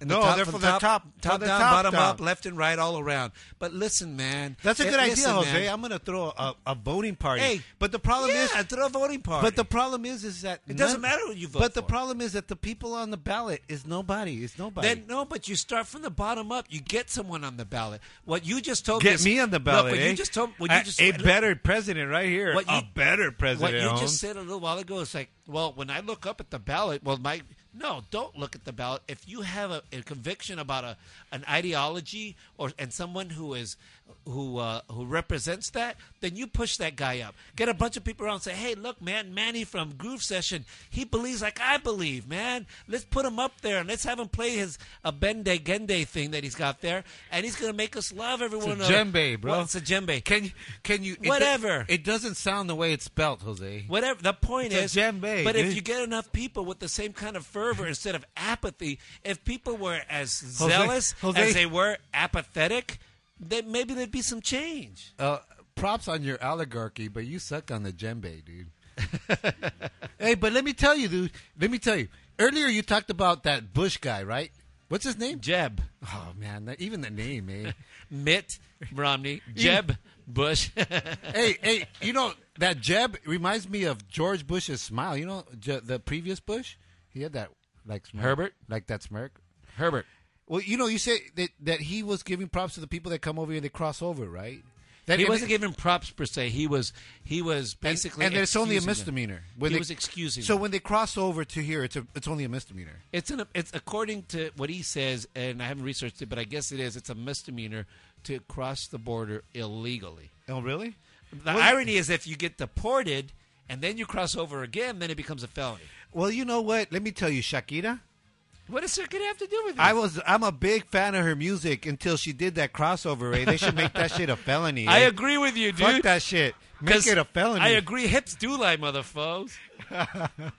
And No, they're from the top- top, from the down, top bottom down. up, left and right, all around. But listen, man, That's a good idea, listen, Jose. man. I'm going to throw a, a voting party. Hey, but the problem yeah, is, throw a voting party. But the problem is, is that It doesn't matter who you vote for. But the problem is that the people on the ballot is nobody. It's nobody. Then no, but you start from the bottom up. You get someone on the ballot. What you just told Get is- me on the Look, ballot. what eh? you just told. What you a, just a better president right here. What a you- better What president. you Holmes. just said a little while ago is like, well, when I look up at the ballot, well, my no, don't look at the ballot. If you have a, a conviction about a an ideology or and someone who is who uh, who represents that, then you push that guy up. Get a bunch of people around and say, hey, look, man, Manny from Groove Session, he believes like I believe, man. Let's put him up there and let's have him play his a Bende Gende thing that he's got there, and he's gonna make us love everyone. It's a djembe, bro. Well, it's a djembe. Can you? Can you? it Whatever. do- It, doesn't sound the way it's spelled, Jose. Whatever the point It's is, djembe, but if you get enough people with the same kind of fervor instead of apathy, if people were as Jose- zealous Jose- as they were apathetic, maybe there'd be some change. Uh, props on your oligarchy, but you suck on the djembe, dude. hey, but let me tell you, dude. Let me tell you. Earlier, you talked about that Bush guy, right? What's his name? Jeb, Oh man, even the name, eh? Mitt Romney, Jeb Bush. hey, hey, you know that Jeb reminds me of George Bush's smile. You know the previous Bush, he had that like smirk, Herbert? like that smirk. Herbert. Well, you know, you say that that he was giving props to the people that come over here and they cross over, right? That, He wasn't giving props per se. He was he was basically and, it's only a misdemeanor. When He they- was excusing. So them. when they cross over to here, it's a it's only a misdemeanor. It's an it's according to what he says, and I haven't researched it, but I guess it is. It's a misdemeanor to cross the border illegally. Oh, really? The irony is, if you get deported and then you cross over again, then it becomes a felony. Well, you know what? Let me tell you, Shakira. What does it have to do with it? I was I'm a big fan of her music until she did that crossover. Eh? They should make that shit a felony. I eh? agree with you, dude. Fuck that shit. Make it a felony. I agree. Hips do lie, motherfuckers.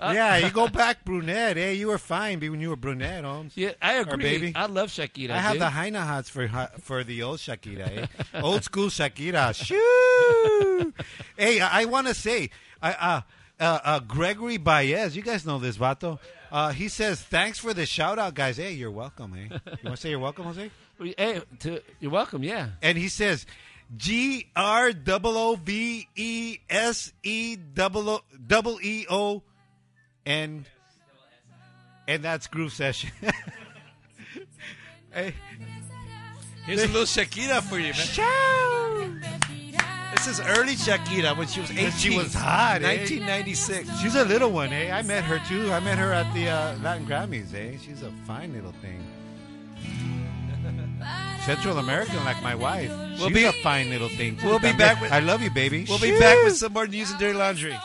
yeah, you go back brunette. Eh? You were fine when you were brunette, Holmes. Yeah, I agree. baby. I love Shakira. I have dude. the Heine hots for for the old Shakira, eh? old school Shakira. Shoo! hey, I, I want to say, I, uh, uh, uh, Gregory Baez, you guys know this, vato. Uh, he says, "Thanks for the shout out, guys." Hey, you're welcome. Hey, You want to say you're welcome, Jose? Hey, to, you're welcome. Yeah. And he says, G R double O V E S E double E O and and that's groove session. hey, Here's a little Shakira for you, man. This is early Shakira when she was 18. she was hot, eh? 1996. she's a little one, eh? I met her too. I met her at the uh, Latin Grammys, eh? She's a fine little thing. Central American like my wife. We'll She's be- a fine little thing. we'll be back with- I love you, baby. We'll be back with some more news and dirty laundry.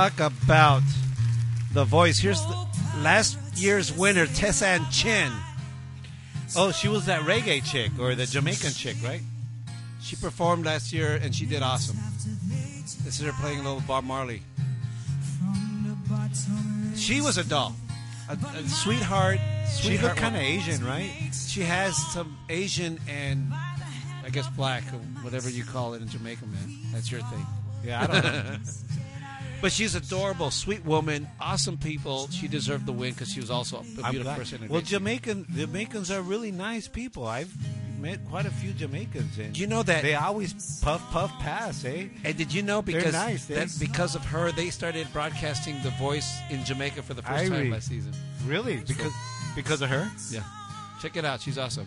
Talk about the voice. Here's the last year's winner, Tessanne Chin. Oh, she was that reggae chick or the Jamaican chick, right? She performed last year and she did awesome. This is her playing a little Bob Marley. She was a doll, a, a sweetheart. She looked kind of. Asian, right? She has some Asian and I guess black, whatever you call it in Jamaica, man. That's your thing. Yeah, I don't know. But she's adorable, sweet woman, awesome people. She deserved the win because she was also a beautiful person. Well, Jamaican Jamaicans are really nice people. I've met quite a few Jamaicans, and Do you know that- they always puff puff pass, eh? And did you know because nice, they- that because of her they started broadcasting The Voice in Jamaica for the first time last season. Really? Because because of her? Yeah, check it out. She's awesome.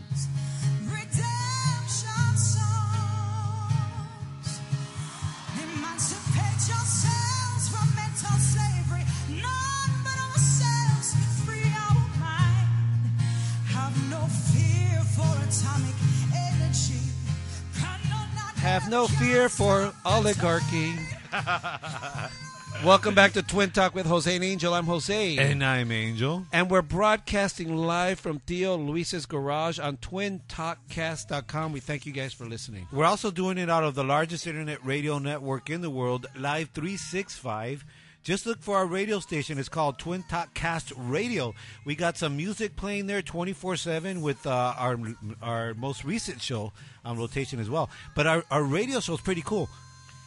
Have no fear for oligarchy. Welcome back to Twin Talk with Jose and Angel. I'm Jose. And I'm Angel. And we're broadcasting live from Theo Luis's garage on twintalkcast.com. We thank you guys for listening. We're also doing it out of the largest internet radio network in the world, Live 365. Just look for our radio station. It's called Twin Talk Cast Radio. We got some music playing there 24 7 with uh, our our most recent show on rotation as well. But our, our radio show is pretty cool.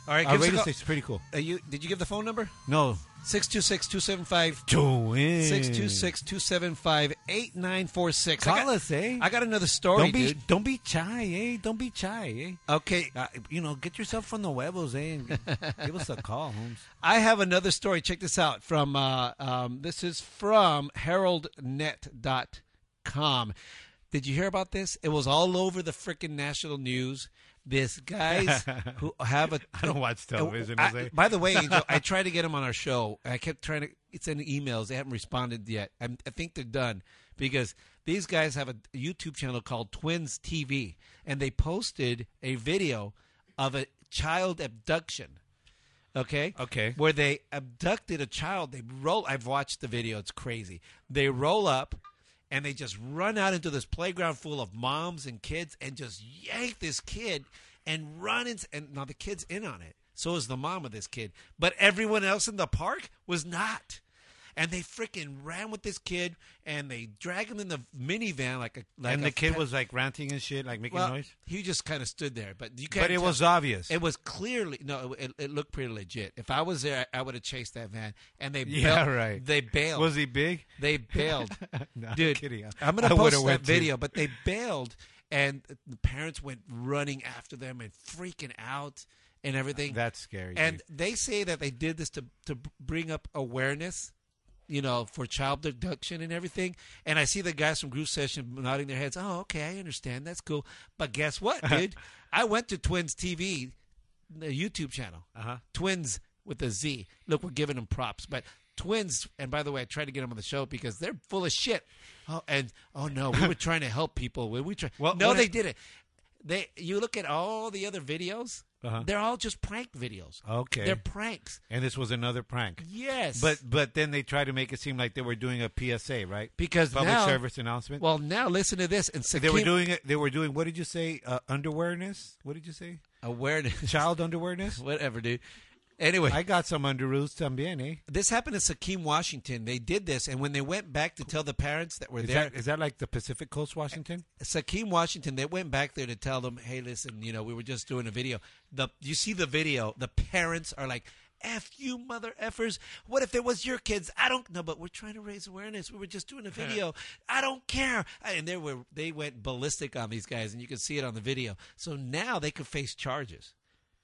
All right, Our radio call. station's pretty cool. Uh, you, did you give the phone number? No. 626-275 Twins. 626-275-8946. Call us, eh? I got another story, Don't be dude. don't be shy, eh? Don't be shy, eh? Okay, Uh, you know, get yourself from the huevos, eh? And give us a call, Holmes. I have another story. Check this out from uh, um, this is from heraldnet.com. Did you hear about this? It was all over the freaking national news. This guys who have a I don't watch television, I- by the way, Angel, I tried to get him on our show. I kept trying to send emails. They haven't responded yet. I'm, I think they're done because these guys have a YouTube channel called Twins TV, and they posted a video of a child abduction. Okay. Okay. Where they abducted a child. They roll. I've watched the video. It's crazy. They roll up, and they just run out into this playground full of moms and kids, and just yank this kid and run in. And now the kid's in on it. So is the mom of this kid. But everyone else in the park was not. And they freaking ran with this kid, and they drag him in the minivan like a. Like and the kid pet- was like ranting and shit, like making well, noise. he just kind of stood there, but you can't. But it tell- was obvious. it was clearly no. It, it looked pretty legit. If I was there, I would have chased that van. And they Yeah, bailed- right. They bailed. was he big? They bailed. No, I'm Dude, kidding. I'm gonna would've post that video. But they bailed, and the parents went running after them and freaking out and everything. That's scary. and dude. they say that they did this to to bring up awareness. You know, for child abduction and everything. And I see the guys from Groove Session nodding their heads. Oh, okay, I understand. That's cool. But guess what, dude? I went to Twins TV, the YouTube channel. Uh-huh. Twins with a Z. Look, we're giving them props, but Twins. And by the way, I tried to get them on the show because they're full of shit. Oh, and oh no, we were trying to help people. We, we try. Well, no, they I- did it. They. You look at all the other videos. Uh-huh. They're all just prank videos. Okay. They're pranks. and this was another prank. Yes. But but then they tried to make it seem like they were doing a PSA, right? because Public now, service announcement. Well, now listen to this. And they were doing it. They were doing. What did you say? Uh, underwearness. What did you say? awareness. Child underwearness. Whatever, dude. Anyway, I got some underoos también, eh? this happened in Sequim, Washington. They did this, and when they went back to tell the parents that were Is there, that is that like the Pacific Coast, Washington? Sequim, Washington, they went back there to tell them, "Hey, listen, you know, we were just doing a video." The you see the video, the parents are like, "F you, mother effers! What if it was your kids? I don't know, but we're trying to raise awareness. We were just doing a video. I don't care." And they were they went ballistic on these guys, and you can see it on the video. So now they could face charges.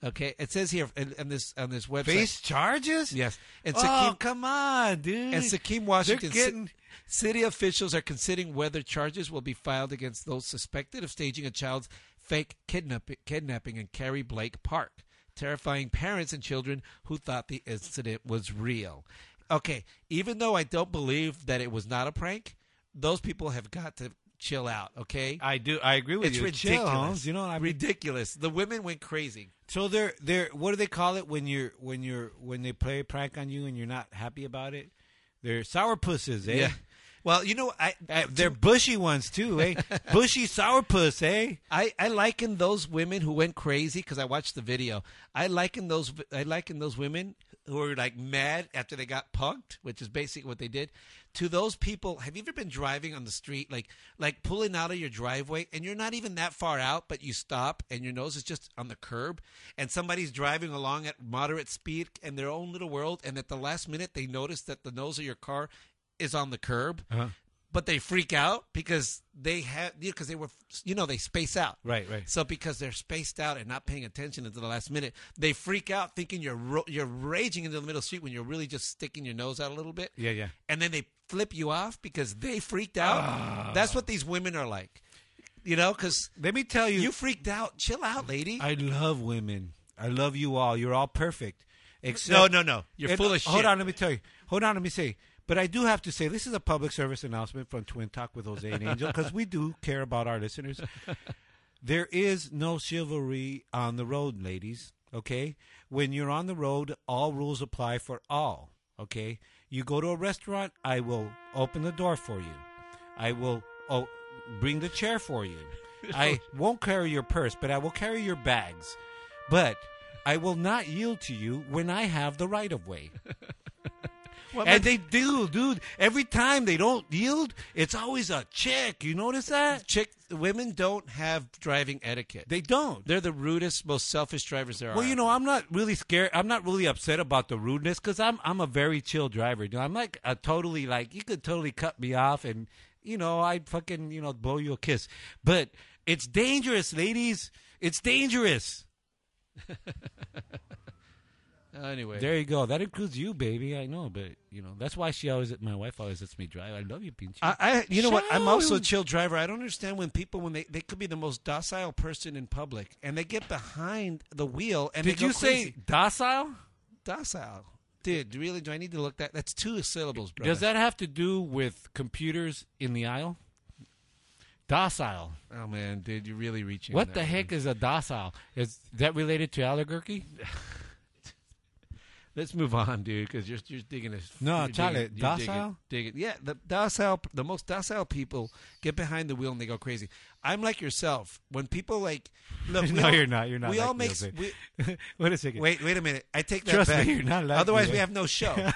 Okay, it says here in, in this on this website. Face charges? Yes, and oh, come on, dude. and Sequim, Washington, getting- city officials are considering whether charges will be filed against those suspected of staging a child's fake kidnapping, kidnapping in Carrie Blake Park, terrifying parents and children who thought the incident was real. Okay, even though I don't believe that it was not a prank, those people have got to chill out. Okay, I do. I agree with it's you. It's ridiculous. Chill, You know, I mean, ridiculous. The women went crazy. So they're they're what do they call it when you're when you're when they play a prank on you and you're not happy about it? They're sour pusses, eh? Yeah. Well, you know, I Uh, they're bushy ones too, eh? bushy sourpuss, eh? I, I liken those women who went crazy because I watched the video. I liken those I liken those women who were like mad after they got punked, which is basically what they did, to those people. Have you ever been driving on the street, like like pulling out of your driveway, and you're not even that far out, but you stop and your nose is just on the curb, and somebody's driving along at moderate speed in their own little world, and at the last minute they notice that the nose of your car is on the curb Uh-huh. But they freak out because they have because they were you know they space out Right, right. so because they're spaced out and not paying attention until the last minute they freak out thinking you're ro- you're raging into the middle of the street when you're really just sticking your nose out a little bit Yeah, yeah. and then they flip you off because they freaked out ah. that's what these women are like you know because Let me tell you, you freaked out chill out lady I love women. I love you all. You're all perfect. Except, no no no you're full of shit Hold on, let me tell you. Hold on, let me say. But I do have to say, this is a public service announcement from Twin Talk with Jose and Angel because we do care about our listeners. There is no chivalry on the road, ladies. Okay, when you're on the road, all rules apply for all. Okay, you go to a restaurant, I will open the door for you. I will oh, bring the chair for you. I won't carry your purse, but I will carry your bags. But I will not yield to you when I have the right of way. Well, and they do, dude. Every time they don't yield, it's always a chick. You notice that? Chick, women don't have driving etiquette. They don't. They're the rudest, most selfish drivers there are. Well, you know, I'm not really scared. I'm not really upset about the rudeness because I'm I'm a very chill driver. You know, I'm like a totally like you could totally cut me off and you know I'd fucking you know blow you a kiss, but it's dangerous, ladies. It's dangerous. anyway, There you go. That includes you, baby. I know, but you know that's why she always my wife always lets me drive. I love you, pinche. I, I you know what? I'm also a chill driver. I don't understand when people when they they could be the most docile person in public and they get behind the wheel and Did they go you say crazy. docile? docile? Dude, really? Do I need to look that? That's two syllables, brother. Does that have to do with computers in the aisle? Docile. Oh man, dude, you're really reaching. What the that heck one. is a docile? Is that related to oligarchy? Let's move on, dude, because you're you're digging this. No, Charlie, digging- you're digging- docile? digging- Yeah, the docile, the most docile people get behind the wheel and they go crazy. I'm like yourself. When people like, look, no, all- you're not. You're not. We like all make. We, Wait a second. wait, wait a minute. I take that Trust me, back. you're not like Otherwise, me, we have no show.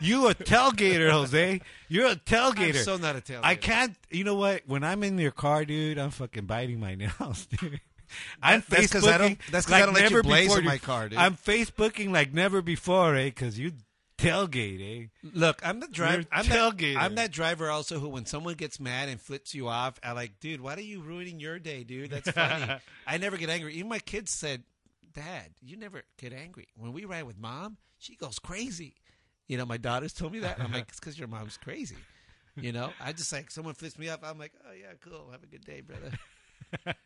You a tailgater, Jose. You're a tailgater. I'm so not a tailgater. I can't. You know what? When I'm in your car, dude, I'm fucking biting my nails, dude. I'm That- that's 'cause I don't- Facebooking that's 'cause I like don't let you never blaze my car, dude. I'm Facebooking like never before, eh? Because you tailgate, eh? Look, I'm the driver. I'm that. I'm that driver also who, when someone gets mad and flips you off, I like, dude, why are you ruining your day, dude? That's funny. I never get angry. Even my kids said, Dad, you never get angry. When we ride with mom, she goes crazy. You know, my daughters told me that. I'm like, it's because your mom's crazy. You know, I just like someone flips me up. I'm like, oh yeah, cool. Have a good day, brother.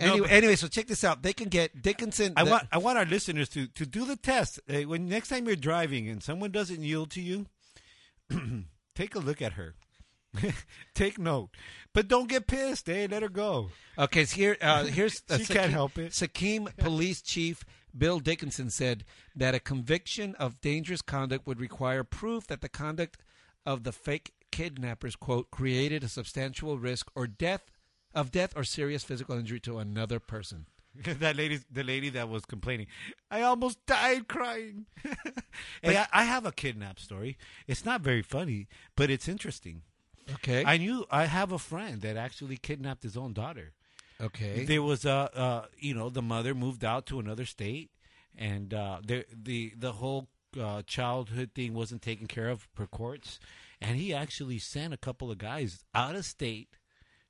anyway, anyway, so check this out. They can get Dickinson. I the- want I want our listeners to to do the test. Uh, when next time you're driving and someone doesn't yield to you, take a look at her. take note, but don't get pissed. Eh? Let her go. Okay, so here, uh, here's uh, She can't help it. Sequim Police Chief Bill Dickinson said that a conviction of dangerous conduct would require proof that the conduct of the fake kidnappers quote created a substantial risk or death of death or serious physical injury to another person. that lady, the lady that was complaining, I almost died crying. hey, I, I have a kidnap story. It's not very funny, but it's interesting. Okay. I knew I have a friend that actually kidnapped his own daughter. okay. There was a, uh, you know, the mother moved out to another state, and uh, the the the whole uh, childhood thing wasn't taken care of per courts, and he actually sent a couple of guys out of state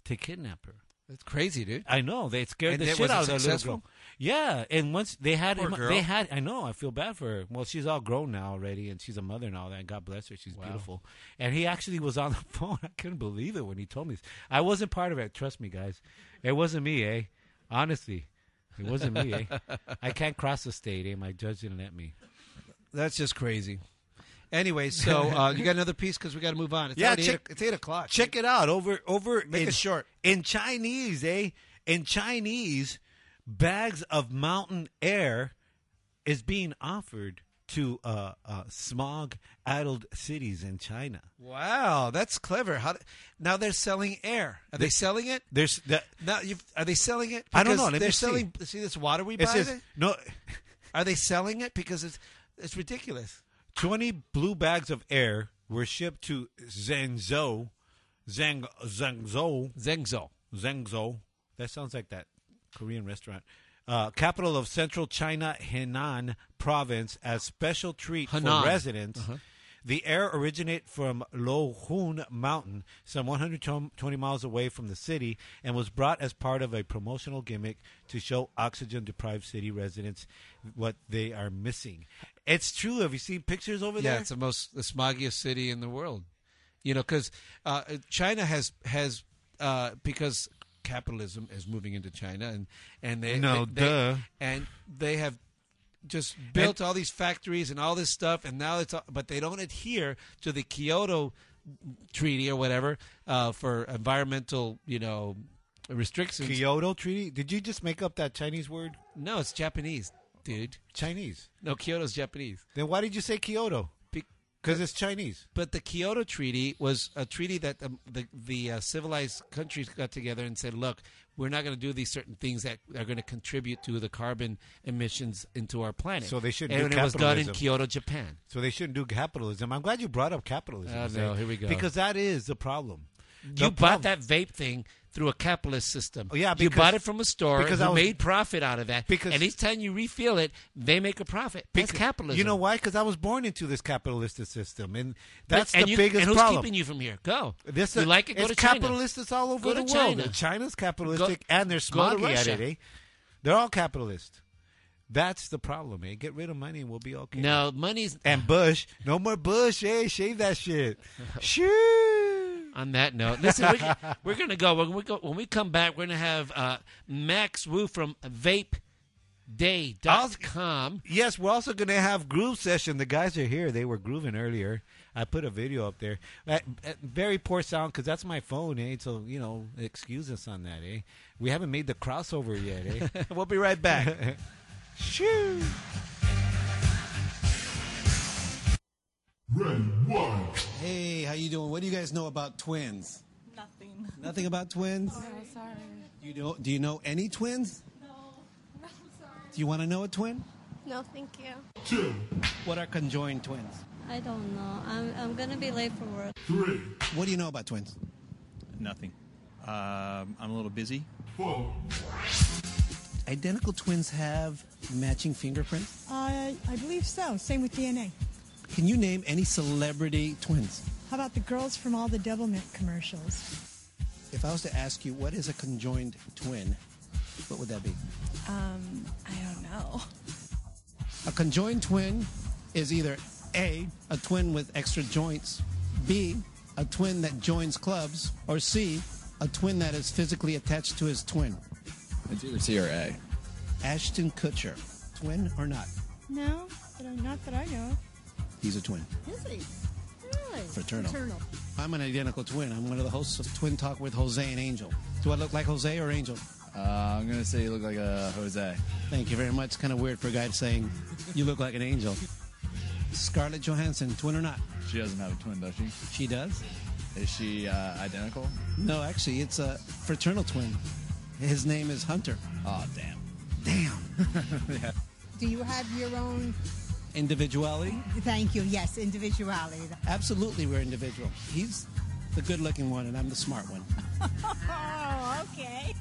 to kidnap her. That's crazy, dude. I know they scared And the shit out of that little successful? girl. Yeah, and once they had Poor him, girl. they had. I know. I feel bad for her. Well, she's all grown now already, and she's a mother and now. And God bless her. She's beautiful. And he actually was on the phone. I couldn't believe it when he told me. This. I wasn't part of it. Trust me, guys. It wasn't me, eh? Honestly, it wasn't me, eh? I can't cross the state, eh? My judge didn't let me. That's just crazy. Anyway, so uh, you got another piece because we got to move on. It's Yeah, check- eight, it's eight o'clock. Check it out over over Make in, it short. in Chinese, eh? In Chinese, bags of mountain air is being offered to uh, uh, smog-addled cities in China. Wow, that's clever. How? Now they're selling air. Are they selling it? There's that. Now, are they selling it? I don't know. Because Let they're me see. selling. See this water we buy. says no. Are they selling it because it's it's ridiculous? Twenty blue bags of air were shipped to Zhengzhou, Zheng Zhengzhou, Zengzhou. Zhengzhou. That sounds like that Korean restaurant. Uh, capital of central China, Henan province, as special treat Henan. for residents. The air originated from Laojun Mountain, some 120 miles away from the city, and was brought as part of a promotional gimmick to show oxygen-deprived city residents what they are missing. It's true. Have you seen pictures over Yeah, there? Yeah, it's the most the smoggiest city in the world. You know, because uh, China has has uh, because capitalism is moving into China, and and they No, they- they- duh. and they have just built all these factories and all this stuff, and now it's all, but they don't adhere to the Kyoto Treaty or whatever uh, for environmental, you know, restrictions. Kyoto Treaty. Did you just make up that Chinese word? No, it's Japanese, dude. Chinese. No, Kyoto's Japanese. Then why did you say Kyoto? Because it's Chinese. But the Kyoto Treaty was a treaty that um, the the uh, civilized countries got together and said, "Look, we're not going to do these certain things that are going to contribute to the carbon emissions into our planet. So they shouldn't And do it was done in capitalism. Kyoto, Japan. So they shouldn't do capitalism. I'm glad you brought up capitalism. Oh, no, here we go. Because that is the problem. You The bought that vape thing through a capitalist system. Oh, yeah, you bought it from a store because who I was- made profit out of that. Because- and each time you refill it, they make a profit. That's Because- capitalism. You know why? Because I was born into this capitalistic system, and that's and the you, biggest and who's problem. keeping you from here? Go. This you like it? Go it's to China. capitalist. It's all over Go the to world. China. China's capitalistic, and they're go smoggy at it. Eh? They're all capitalist. That's the problem. Eh? Get rid of money, and we'll be okay. No, money's And Bush, no more Bush. Hey, shave that shit. Shoo. On that note. Listen, we're, we're going to go. When we go. when we come back, we're going to have uh, Max Wu from VapeDay.com. Yes, we're also going to have groove session. The guys are here. They were grooving earlier. I put a video up there. Uh, very poor sound because that's my phone, eh? So you know, excuse us on that, eh? We haven't made the crossover yet, eh? we'll be right back. Shoo. Ready, one. Hey, how you doing? What do you guys know about twins? Nothing. Nothing about twins? No, sorry. You know? Do you know any twins? No. No, sorry. Do you want to know a twin? No, thank you. Two, What are conjoined twins? I don't know. I'm, I'm gonna be late for work. three, What do you know about twins? Nothing. Um, I'm a little busy. four, Identical twins have matching fingerprints. Uh, I believe so. Same with DNA. Can you name any celebrity twins? How about the girls from all the Doublemint commercials? If I was to ask you what is a conjoined twin, what would that be? Um, I don't know. A conjoined twin is either A, a twin with extra joints, B, a twin that joins clubs, or C, a twin that is physically attached to his twin. It's either C or A. Ashton Kutcher, twin or not? No, but not that I know. Of. He's a twin. Is he? Really? Fraternal. Fraternal. I'm an identical twin. I'm one of the hosts of Twin Talk with Jose and Angel. Do I look like Jose or Angel? Uh, I'm gonna say you look like a Jose. Thank you very much. It's kind of weird for a guy saying you look like an angel. Scarlett Johansson, twin or not? She doesn't have a twin, does she? She does. Is she uh, identical? No, actually, it's a fraternal twin. His name is Hunter. Oh, damn. Damn. Do you have your own? Individuality? Thank you. Yes, individuality. Absolutely, we're individual. He's the good-looking one, and I'm the smart one. Oh, okay.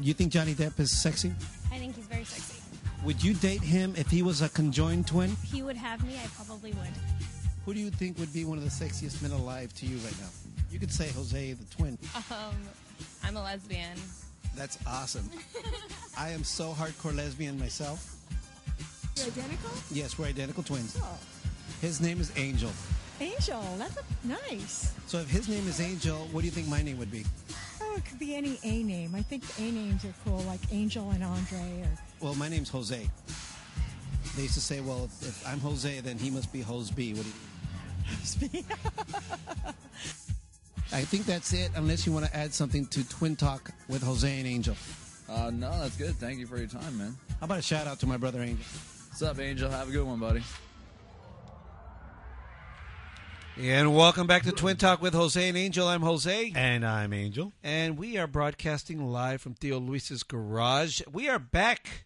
You think Johnny Depp is sexy? I think he's very sexy. Would you date him if he was a conjoined twin? If he would have me, I probably would. Who do you think would be one of the sexiest men alive to you right now? You could say Jose the twin. Um, I'm a lesbian. That's awesome. I am so hardcore lesbian myself. You're identical? Yes, we're identical twins. Oh, His name is Angel. Angel. That's a, nice. So if his name is Angel, what do you think my name would be? Oh, it could be any A name. I think A names are cool, like Angel and Andre. Or Well, my name's Jose. They used to say, well, if, if I'm Jose, then he must be Jose B. What do you I think that's it, unless you want to add something to Twin Talk with Jose and Angel. Uh, no, that's good. Thank you for your time, man. How about a shout out to my brother Angel? What's up, Angel? Have a good one, buddy. And welcome back to Twin Talk with Jose and Angel. I'm Jose. And I'm Angel. And we are broadcasting live from Theo Luis's garage. We are back.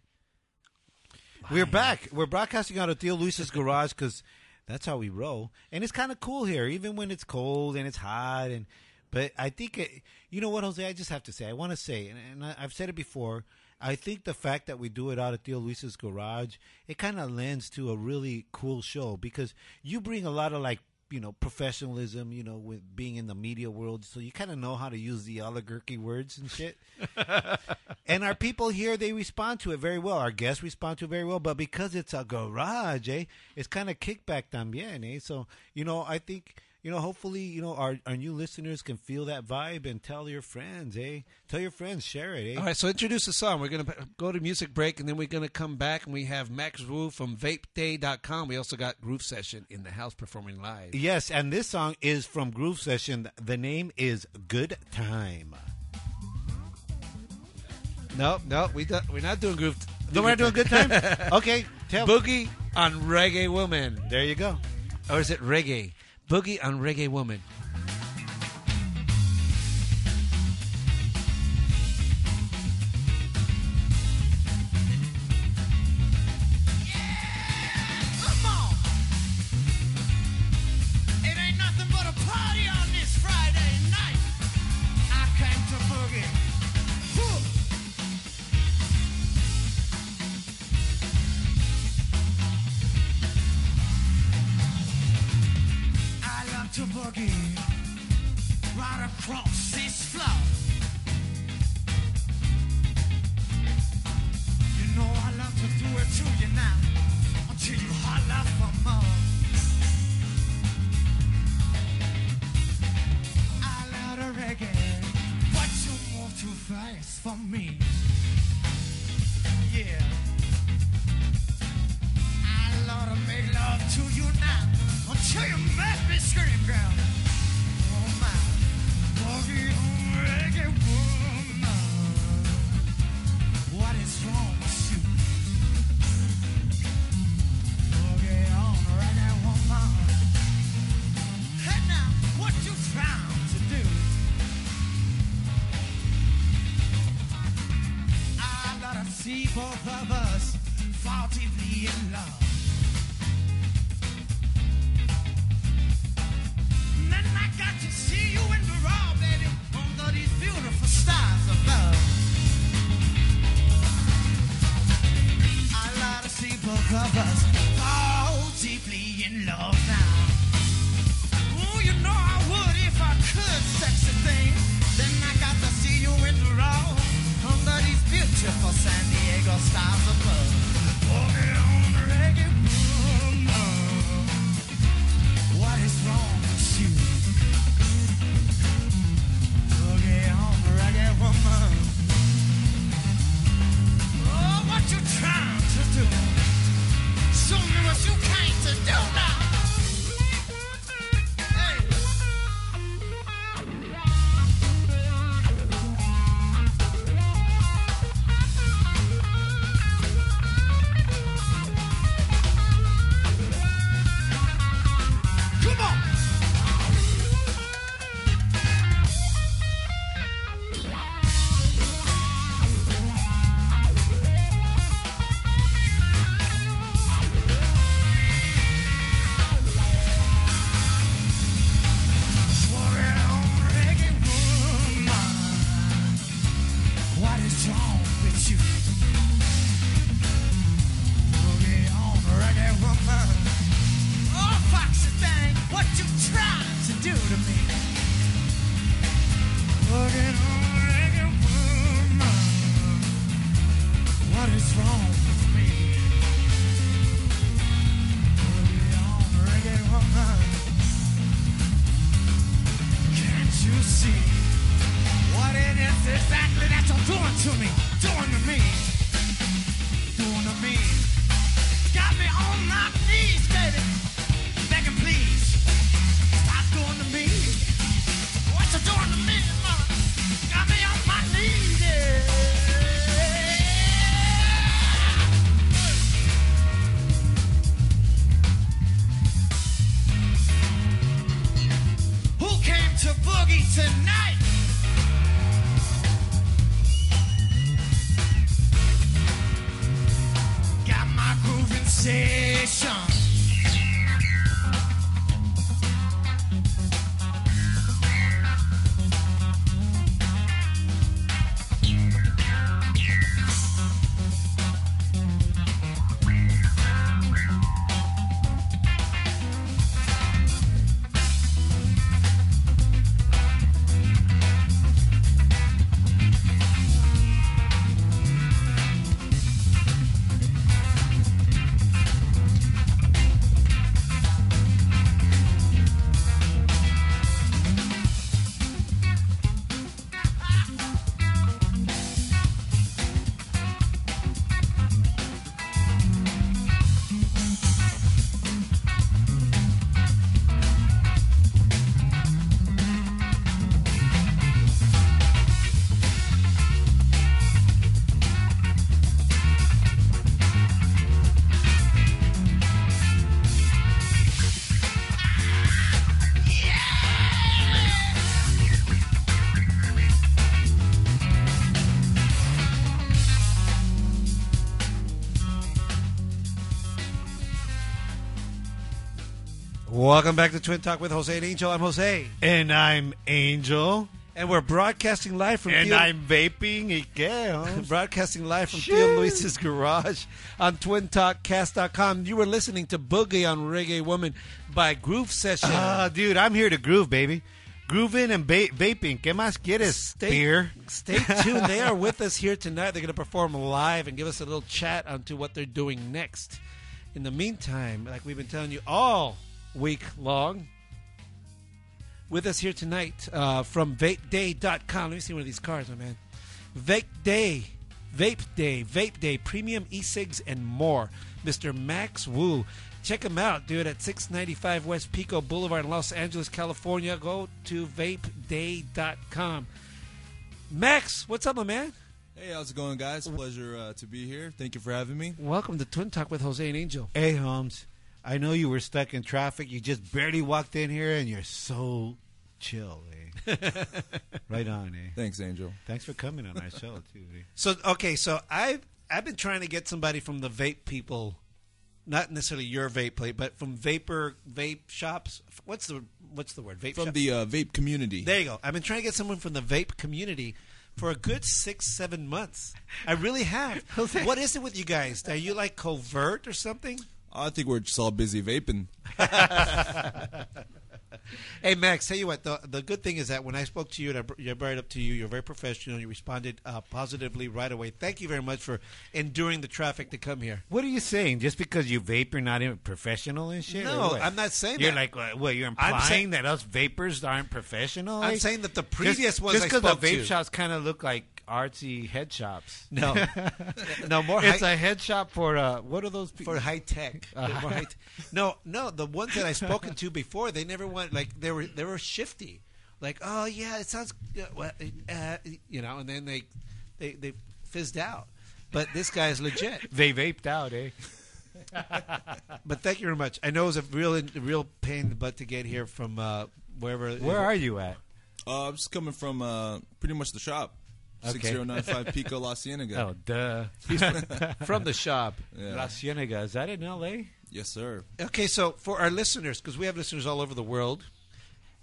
We're back. We're broadcasting out of Theo Luis's garage because that's how we roll, and it's kind of cool here, even when it's cold and it's hot. And but I think it, you know what, Jose. I just have to say, I want to say, and, and I, I've said it before. I think the fact that we do it out of Theo Luis's garage, it kind of lends to a really cool show because you bring a lot of like you know professionalism, you know, with being in the media world, so you kind of know how to use the oligarchy words and shit. and our people here they respond to it very well our guests respond to it very well but because it's a garage eh it's kind of kickback también eh so you know i think you know hopefully you know our, our new listeners can feel that vibe and tell your friends eh tell your friends share it eh All right, so introduce the song. We're going to go to music break, and then we're going to come back, and we have Max Wu from VapeDay.com. We also got Groove Session in the house performing live. yes and this song is from groove session the name is good time Nope, nope, we do, we're not doing Groove. no we're not doing good time okay tell Boogie on Reggae Woman. there you go Or is it Reggae? Boogie on Reggae Woman. see what it is exactly that you're doing to me, doing to me. Welcome back to Twin Talk with Jose and Angel. I'm Jose. And I'm Angel. And we're broadcasting live from And Theo... I'm vaping Ikea. broadcasting live from Shoo. Theo Luis's garage on twintalkcast.com. You were listening to Boogie on Reggae Woman by Groove Session. Ah, uh, dude, I'm here to groove, baby. Grooving and ba- vaping. ¿Qué más quieres, stay, beer? Stay tuned. they are with us here tonight. They're going to perform live and give us a little chat onto what they're doing next. In the meantime, like we've been telling you all week long, with us here tonight uh, from vapeday.com. Let me see one of these cards, my man. Vape Day, Vape Day, Vape Day, Premium e-cigs, and more. Mr. Max Wu. Check him out, dude, at 695 West Pico Boulevard in Los Angeles, California. Go to vapeday.com. Max, what's up, my man? Hey, how's it going, guys? Pleasure uh, to be here. Thank you for having me. Welcome to Twin Talk with Jose and Angel. Hey, Holmes. I know you were stuck in traffic. You just barely walked in here, and you're so chill, eh? right on, eh? Thanks, Angel. Thanks for coming on our show, too. Eh? So okay, so I've I've been trying to get somebody from the vape people, not necessarily your vape plate, but from vapor vape shops. What's the what's the word? Vape From shop? the uh, vape community. There you go. I've been trying to get someone from the vape community for a good six seven months. I really have. what is it with you guys? Are you like covert or something? I think we're just all busy vaping. Hey Max, tell you what. The the good thing is that when I spoke to you and I br- I brought it up to you, you're very professional. You responded uh, positively right away. Thank you very much for enduring the traffic to come here. What are you saying? Just because you vape, you're not even professional and shit? No, what? I'm not saying that You're that. like, well, what, you're I'm implying saying- that us vapors aren't professional? I'm saying that the just- previous ones Just I because spoke the vape to- shops kind of look like artsy head shops. No. no more. It's high, a head shop for, uh, what are those people? for high tech. Uh, More high t- no, no. The ones that I've spoken to before, they never went like they were they were shifty. Like, oh yeah, it sounds, uh, well, uh, you know, and then they they they fizzed out. But this guy is legit. They vaped out, eh? But thank you very much. I know it was a real real pain in the butt to get here from uh, wherever. Where are you at? Uh, I'm just coming from uh, pretty much the shop. Okay. 6095 Pico La Cienega. Oh, duh. from the shop? Yeah. La Cienega. Is that in L.A.? Yes, sir. Okay, so for our listeners, because we have listeners all over the world,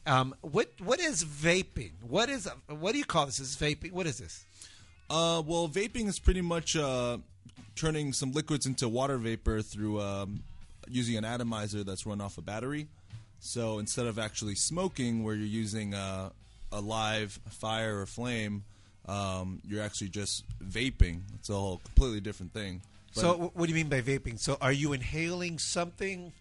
um, what what is vaping? What is what do you call this? Is vaping? What is this? Uh, well, vaping is pretty much uh, turning some liquids into water vapor through um, using an atomizer that's run off a battery. So instead of actually smoking, where you're using uh, a live fire or flame, um, you're actually just vaping. It's a whole completely different thing. But- so, what do you mean by vaping? So, are you inhaling something?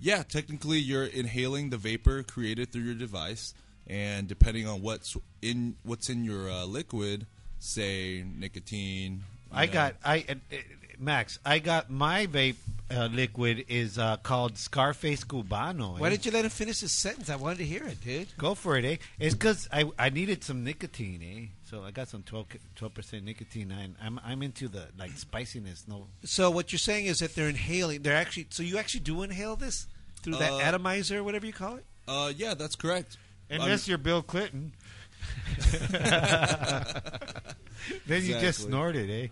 Yeah, technically you're inhaling the vapor created through your device, and depending on what's in what's in your uh, liquid, say nicotine. I know. got I uh, Max. I got my vape uh, liquid is uh, called Scarface Cubano. Why eh? didn't you let him finish his sentence? I wanted to hear it, dude. go for it? Eh? It's because I I needed some nicotine. Eh? So I got some 12 percent nicotine, and I'm I'm into the like spiciness. No, So, what you're saying is that they're inhaling. They're actually. So, you actually do inhale this through that Uh, atomizer, whatever you call it. Uh, yeah, that's correct. unless you're Bill Clinton. then you just Exactly. snorted, eh?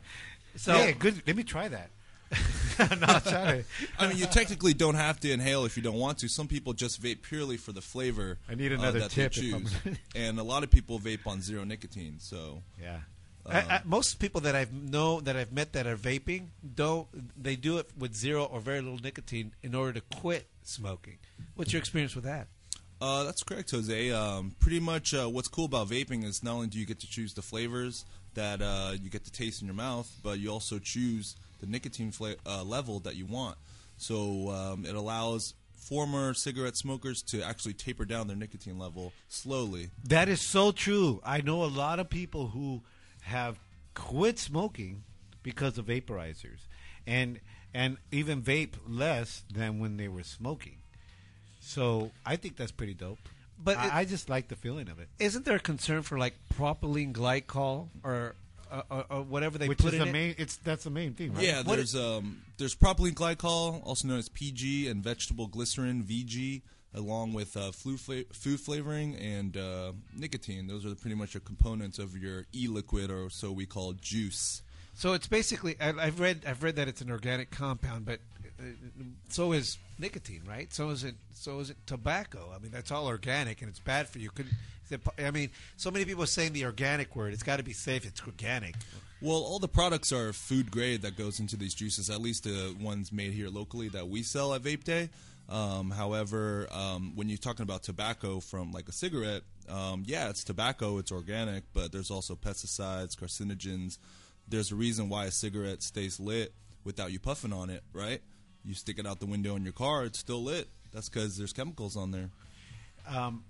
So- yeah, good. Let me try that. no, try. I mean, you technically don't have to inhale if you don't want to. Some people just vape purely for the flavor. I need uh, another that tip They choose. and a lot of people vape on zero nicotine. So Yeah. I, I, most people that I've know that I've met that are vaping don't they do it with zero or very little nicotine in order to quit smoking. What's your experience with that? Uh, that's correct, Jose. Um, pretty much uh, what's cool about vaping is not only do you get to choose the flavors that uh, you get to taste in your mouth, but you also choose the nicotine fla- uh, level that you want. So um, it allows former cigarette smokers to actually taper down their nicotine level slowly. That is so true. I know a lot of people who have quit smoking because of vaporizers, and and even vape less than when they were smoking. So I think that's pretty dope. But I, it- I just like the feeling of it. Isn't there a concern for like propylene glycol or or, or whatever they Which put is in the it? main. It's that's the main thing, right? Yeah, What there's um, there's propylene glycol, also known as PG, and vegetable glycerin (VG), along with uh, flu fla- food flavoring and uh, nicotine. Those are pretty much the components of your e-liquid, or so we call juice. So it's basically I, I've read I've read that it's an organic compound, but uh, so is nicotine, right? So is it. So is it tobacco. I mean, that's all organic and it's bad for you. Could I mean, so many people are saying the organic word. It's got to be safe. It's organic. Well, all the products are food grade that goes into these juices. At least the ones made here locally that we sell at Vape Day. Um, however, um, when you're talking about tobacco from like a cigarette, um, yeah, it's tobacco, it's organic, but there's also pesticides, carcinogens. There's a reason why a cigarette stays lit without you puffing on it, right? You stick it out the window in your car, it's still lit. That's because there's chemicals on there. Um,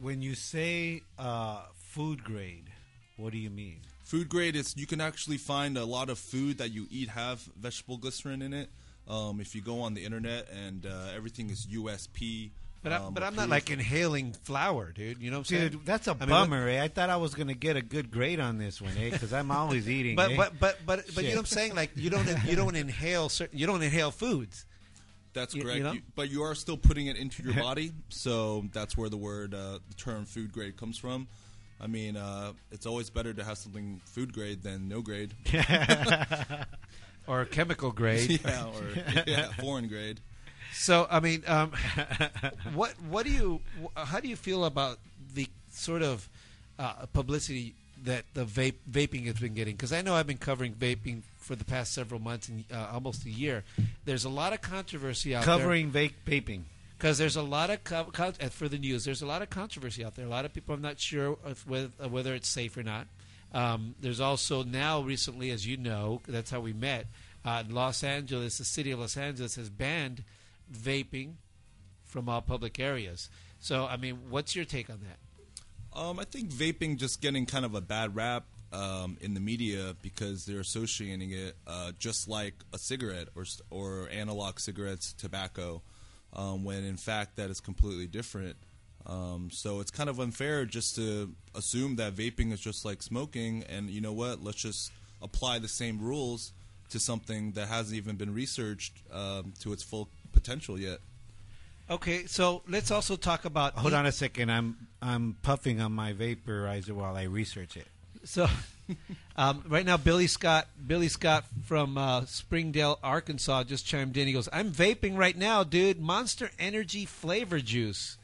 when you say uh, food grade, what do you mean? Food grade is you can actually find a lot of food that you eat have vegetable glycerin in it. Um, if you go on the internet and uh, everything is USP. But I, um, but I'm not like inhaling flour, dude. You know what I'm saying? Dude, that's a I mean, bummer, eh? I thought I was going to get a good grade on this one, eh? Because I'm always eating. But eh? but but but but you know what I'm saying? Like you don't you don't inhale certain you don't inhale foods. That's You- you correct. know? You- but you are still putting it into your body, so that's where the word, uh, the term food grade comes from. I mean, uh, it's always better to have something food grade than no grade. or chemical grade. yeah, or yeah, foreign grade. So I mean, um, what what do you how do you feel about the sort of uh, publicity that the vape vaping has been getting? Because I know I've been covering vaping for the past several months and uh, almost a year. There's a lot of controversy out there. Covering vaping. because there's a lot of co- co- uh, for the news. There's a lot of controversy out there. A lot of people I'm not sure if, whether, uh, whether it's safe or not. Um, there's also now recently, as you know, that's how we met. Uh, Los Angeles, the city of Los Angeles, has banned vaping from all public areas. So, I mean, what's your take on that? Um, I think vaping just getting kind of a bad rap um, in the media because they're associating it uh, just like a cigarette or or analog cigarettes, tobacco, um, when in fact that is completely different. Um, so it's kind of unfair just to assume that vaping is just like smoking, and you know what? Let's just apply the same rules to something that hasn't even been researched um, to its full potential yet. Okay, so let's also talk about. Hold on a second. I'm I'm puffing on my vaporizer while I research it. So, um, right now, Billy Scott, Billy Scott from uh, Springdale, Arkansas, just chimed in. He goes, "I'm vaping right now, dude. Monster Energy flavor juice."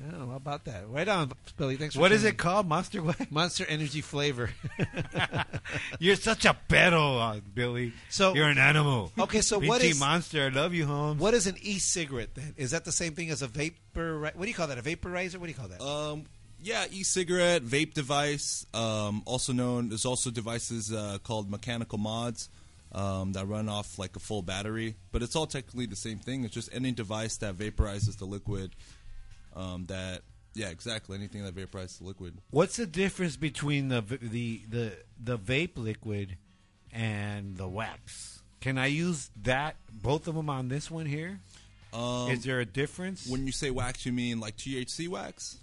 Oh, how about that? Right on, Billy. Thanks. For What is tuning it called? Monster what? Monster Energy flavor. You're such a pedo, uh, Billy. So- you're an animal. Okay, so what is BT is- Monster? I love you, Holmes. what is an e-cigarette then? Is that the same thing as a vapor? What do you call that? A vaporizer? What do you call that? Um, yeah, e-cigarette, vape device. Um, also known, there's also devices uh, called mechanical mods um, that run off like a full battery. But it's all technically the same thing. It's just any device that vaporizes the liquid. Um, that yeah, exactly. Anything that vaporizes the liquid. What's the difference between the the the the vape liquid and the wax? Can I use that both of them on this one here? Um, Is there a difference? when you say wax, you mean like THC wax?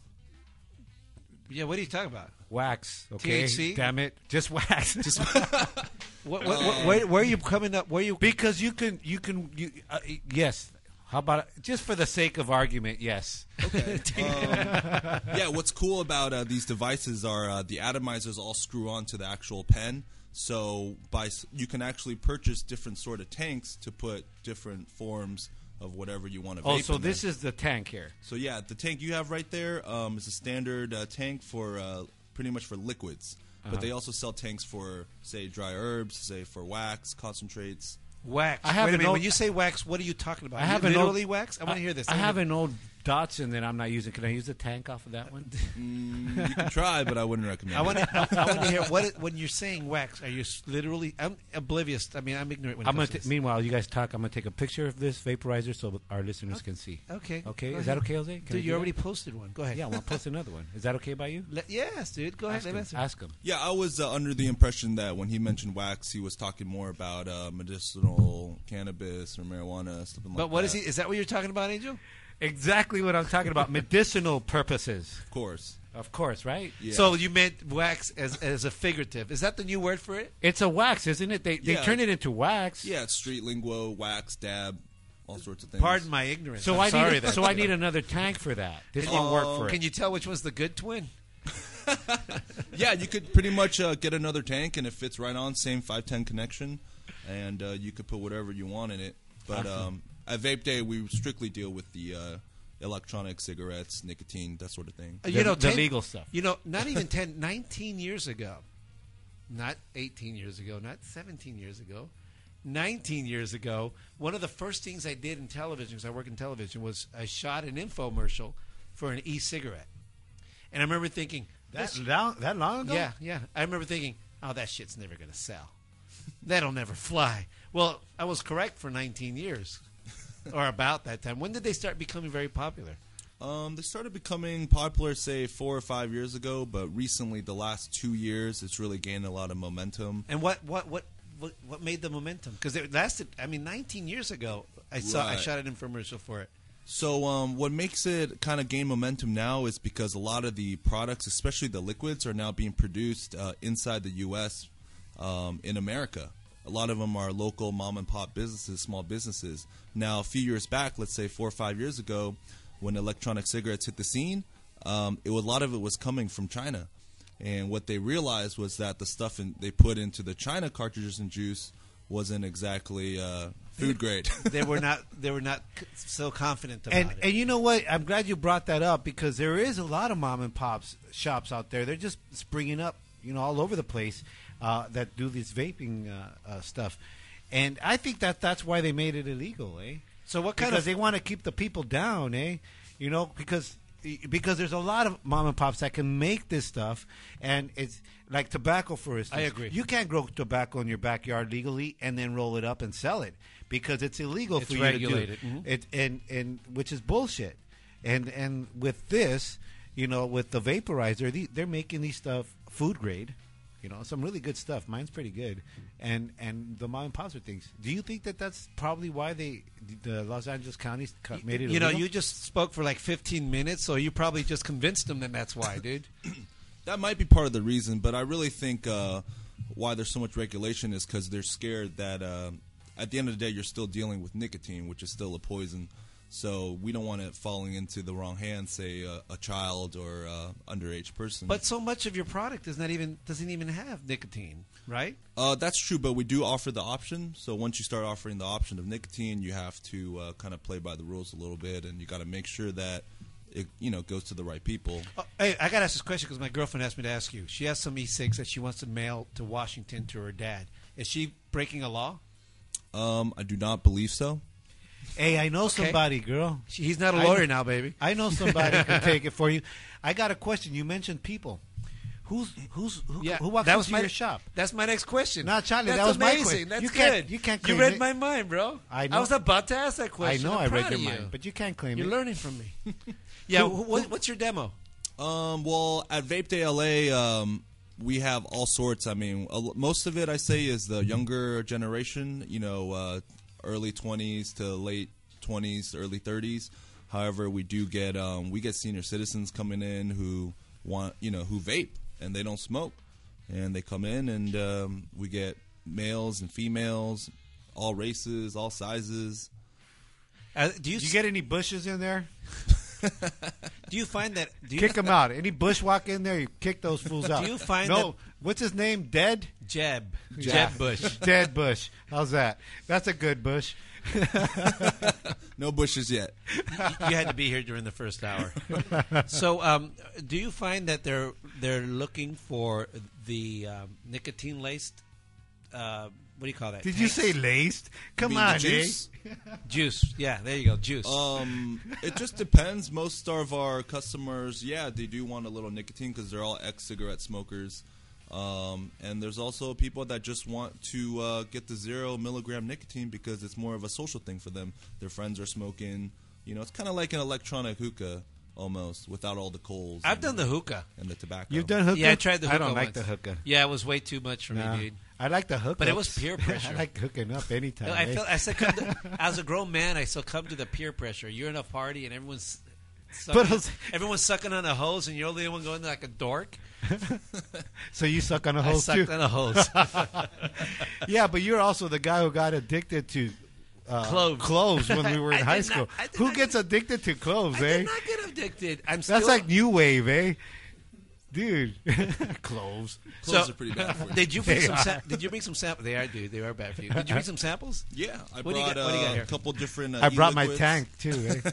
yeah, what are you talking about? wax, okay? THC? Damn it, just wax. Just What, what, what, where, where are you coming up? Where you? because you can you can you uh, yes. How about just for the sake of argument? Yes. Okay. um, yeah, what's cool about uh, these devices are uh, the atomizers all screw onto the actual pen. So by you can actually purchase different sort of tanks to put different forms of whatever you want to. Oh, vape so in this there. is the tank here. So yeah, the tank you have right there um, is a standard uh, tank for uh, pretty much for liquids. Uh-huh. But they also sell tanks for say dry herbs, say for wax, concentrates. Wax. I have Wait a minute. old- When you say wax, what are you talking about? I have literally old, wax. I want to hear this. I have an old Datsun that I'm not using. Can I use the tank off of that one? Mm, you can try, but I wouldn't recommend. I it. want to. I, I want to hear what it, when you're saying wax. Are you literally? I'm oblivious. I mean, I'm ignorant. When it I'm gonna. comes to T- meanwhile, you guys talk. I'm gonna take a picture of this vaporizer so our listeners can see. Okay. Okay, Go is that okay, Jose? Can Dude, do you that? already posted one. Go ahead. Yeah, well, I'll post another one. Is that okay by you? Let- yes, dude. Go Ask ahead. him. Let me Ask him. Yeah, I was uh, under the impression that when he mentioned wax, he was talking more about uh, medicinal cannabis or marijuana, something like that. But what is he? Is that what you're talking about, Angel? Exactly what I'm talking about. Medicinal purposes, Of course. of course, right? Yeah. So you meant wax as as a figurative. Is that the new word for it? It's a wax, isn't it? They they Yeah. turn it into wax. Yeah, it's street lingo, wax, dab, all sorts of things. Pardon my ignorance. So I'm I sorry need so I need another tank for that. This won't work for it. Can you tell which one's the good twin? Yeah, you could pretty much uh, get another tank, and it fits right on, same 510 connection, and uh, you could put whatever you want in it. But um, at Vape Day, we strictly deal with the uh, electronic cigarettes, nicotine, that sort of thing. Uh, you know, the 10 legal stuff. You know, not even 10, 19 years ago, not 18 years ago, not 17 years ago, 19 years ago, one of the first things I did in television, because I work in television, was I shot an infomercial for an e-cigarette. And I remember thinking, That this- long, that long ago? yeah, yeah. I remember thinking, oh, that shit's never going to sell. That'll never fly. Well, I was correct for 19 years, or about that time. When did they start becoming very popular? Um, they started becoming popular, say, four or five years ago, but recently, the last two years, it's really gained a lot of momentum. And what what what what, what made the momentum? Because it lasted. I mean, 19 years ago, I saw I Right. shot an infomercial for it. So, um, what makes it kind of gain momentum now is because a lot of the products, especially the liquids, are now being produced uh, inside the U.S. Um, in America. A lot of them are local mom and pop businesses, small businesses. Now, a few years back, let's say four or five years ago, when electronic cigarettes hit the scene, um, it was, a lot of it was coming from China. And what they realized was that the stuff in, they put into the China cartridges and juice wasn't exactly uh, food grade. They were not. They were not so confident about And it. and you know what? I'm glad you brought that up because there is a lot of mom and pops shops out there. They're just springing up, you know, all over the place uh, that do this vaping uh, uh, stuff. And I think that that's why they made it illegal, eh? So what kind because of- they want to keep the people down, eh? You know, because because there's a lot of mom and pops that can make this stuff, and it's like tobacco, for instance. I agree. You can't grow tobacco in your backyard legally and then roll it up and sell it because it's illegal It's for you regulated. to do. Mhm. It and and which is bullshit. And and with this, you know, with the vaporizer, the, they're making these stuff food grade. You know, some really good stuff. Mine's pretty good, and and the mom and pops are things. Do you think that that's probably why they the Los Angeles County made it? you know, illegal? you just spoke for like 15 minutes, so you probably just convinced them that that's why, dude. that might be part of the reason, but I really think uh, why there's so much regulation is because they're scared that uh, at the end of the day you're still dealing with nicotine, which is still a poison. So we don't want it falling into the wrong hands, say a, a child or uh, underage person. But so much of your product is not even doesn't even have nicotine, right? Uh, that's true, but we do offer the option. So once you start offering the option of nicotine, you have to uh, kind of play by the rules a little bit, and you got to make sure that it you know goes to the right people. Oh, hey, I got to ask this question because my girlfriend asked me to ask you. She has some e-cigs that she wants to mail to Washington to her dad. Is she breaking a law? Um, I do not believe so. Hey, I know Okay. somebody, girl. He's not a lawyer know- now, baby. I know somebody can take it for you. I got a question. You mentioned people. Who's who's who, Yeah, who walks that into was my your shop? That's my next question. No, Charlie, That's that was my question. That's You can't- you can't You read it. my mind, bro. I know. was about to ask that I question. know I'm I read proud your of mind, but you can't claim it. You're learning from me. yeah. Who- wh- what, what's your demo? Um, well, at Vape Day LA, um, we have all sorts. I mean, most of it I say is the younger generation. You know, uh, early twenties to late twenties, early thirties. However, we do get um, we get senior citizens coming in who want you know who vape and they don't smoke, and they come in and um, we get males and females, all races, all sizes. Uh, do you, you get any bushes in there? do you find that do you kick them out. Any bushwalk in there, you kick those fools out. Do you find no? That- what's his name? Dead. Jeb Yeah. Jeb Bush? Dead Bush. How's that? That's a good bush. No bushes yet. you had to be here during the first hour. so, um, do you find that they're they're looking for the um, nicotine laced? Uh, what do you call that? Did you say laced? Come mean on, juice? eh? juice? Yeah, there you go, juice. Um, it just depends. Most of our customers, yeah, they do want a little nicotine because they're all ex-cigarette smokers. Um, and there's also people that just want to uh, get the zero milligram nicotine because it's more of a social thing for them. Their friends are smoking. You know, it's kind of like an electronic hookah almost, without all the coals. I've done the hookah. and the tobacco. You've done hookah. Yeah, I tried the hookah. I don't like once. the hookah. Yeah, it was way too much for No. me, dude. I like the hook, But it was peer pressure. I like hooking up anytime. I eh? feel I said, to, as a grown man, I succumb to the peer pressure. You're in a party and everyone's. Sucking, But everyone's sucking on a hose, and you're the only one going like a dork. so you suck on a I hose sucked too. on a hose. yeah, but you're also the guy who got addicted to uh, Cloves. cloves when we were in high did school. not- Who not gets addicted to cloves, I eh? did not get addicted. I'm still. That's like new wave, eh? Dude. Cloves. Clothes are pretty bad for you. Did you bring They some? Sa- did you bring some samples? They are, dude. They are bad for you. Did you bring some samples? Yeah, I What do you brought got- what do you got uh, a couple different. Uh, I brought my tank too. Eh?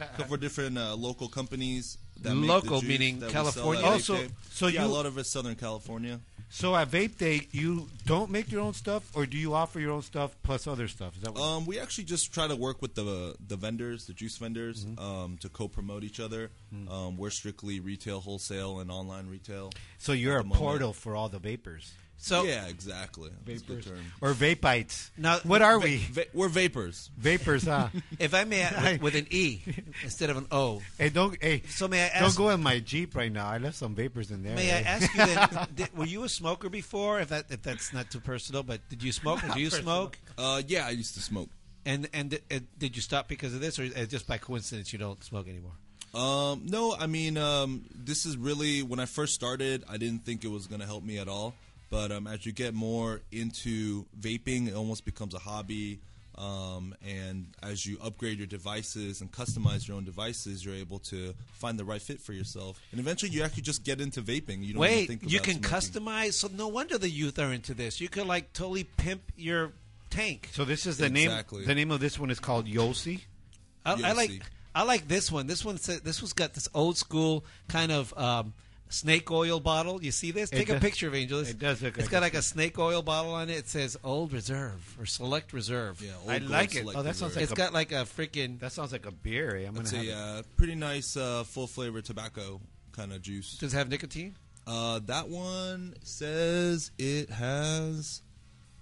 a couple different uh, local companies. That make Local the juice meaning that California? at Also, Day. so yeah, you- a lot of it's Southern California. so at Vape Day, you don't make your own stuff, or do you offer your own stuff plus other stuff? Is that what? Um, we actually just try to work with the the vendors, the juice vendors, Mm-hmm. um, to co-promote each other. Um, we're strictly retail, wholesale, and online retail. so you're a portal for all the vapors. So yeah, exactly. That's a good Vapors term. or vapites. Now- what are Va- we? va- we're vapors. Vapors, huh? if I may, with, with an E instead of an O. hey, don't hey. So may I Don't go in my Jeep right now. I left some vapors in there. May I ask you then? did, were you a smoker before? If that if that's not too personal, but did you smoke? Or do you smoke? Uh, yeah, I used to smoke. And and uh, did you stop because of this, or uh, just by coincidence you don't smoke anymore? Um, no, I mean, um, this is really when I first started. I didn't think it was going to help me at all. But um, as you get more into vaping, it almost becomes a hobby. Um, and as you upgrade your devices and customize your own devices, you're able to find the right fit for yourself. And eventually, you actually just get into vaping. You don't even Wait, think you can smoking. customize. So no wonder the youth are into this. You could like totally pimp your tank. So this is the Exactly. name. The name of this one is called Yossi. I, I like see. I like this one. This one said this one's got this old school kind of um, snake oil bottle. You see this? It Take a picture of Angel. it does look It's like got a like a snake oil bottle on it. It says Old Reserve or Select Reserve. Yeah, I Old Gold like it. Select Oh, that sounds Reserve. like It's a- got like a freaking. That sounds like a beer. I'm gonna It's have a uh, pretty nice uh, full flavor tobacco kind of juice. Does it have nicotine? Uh, that one says it has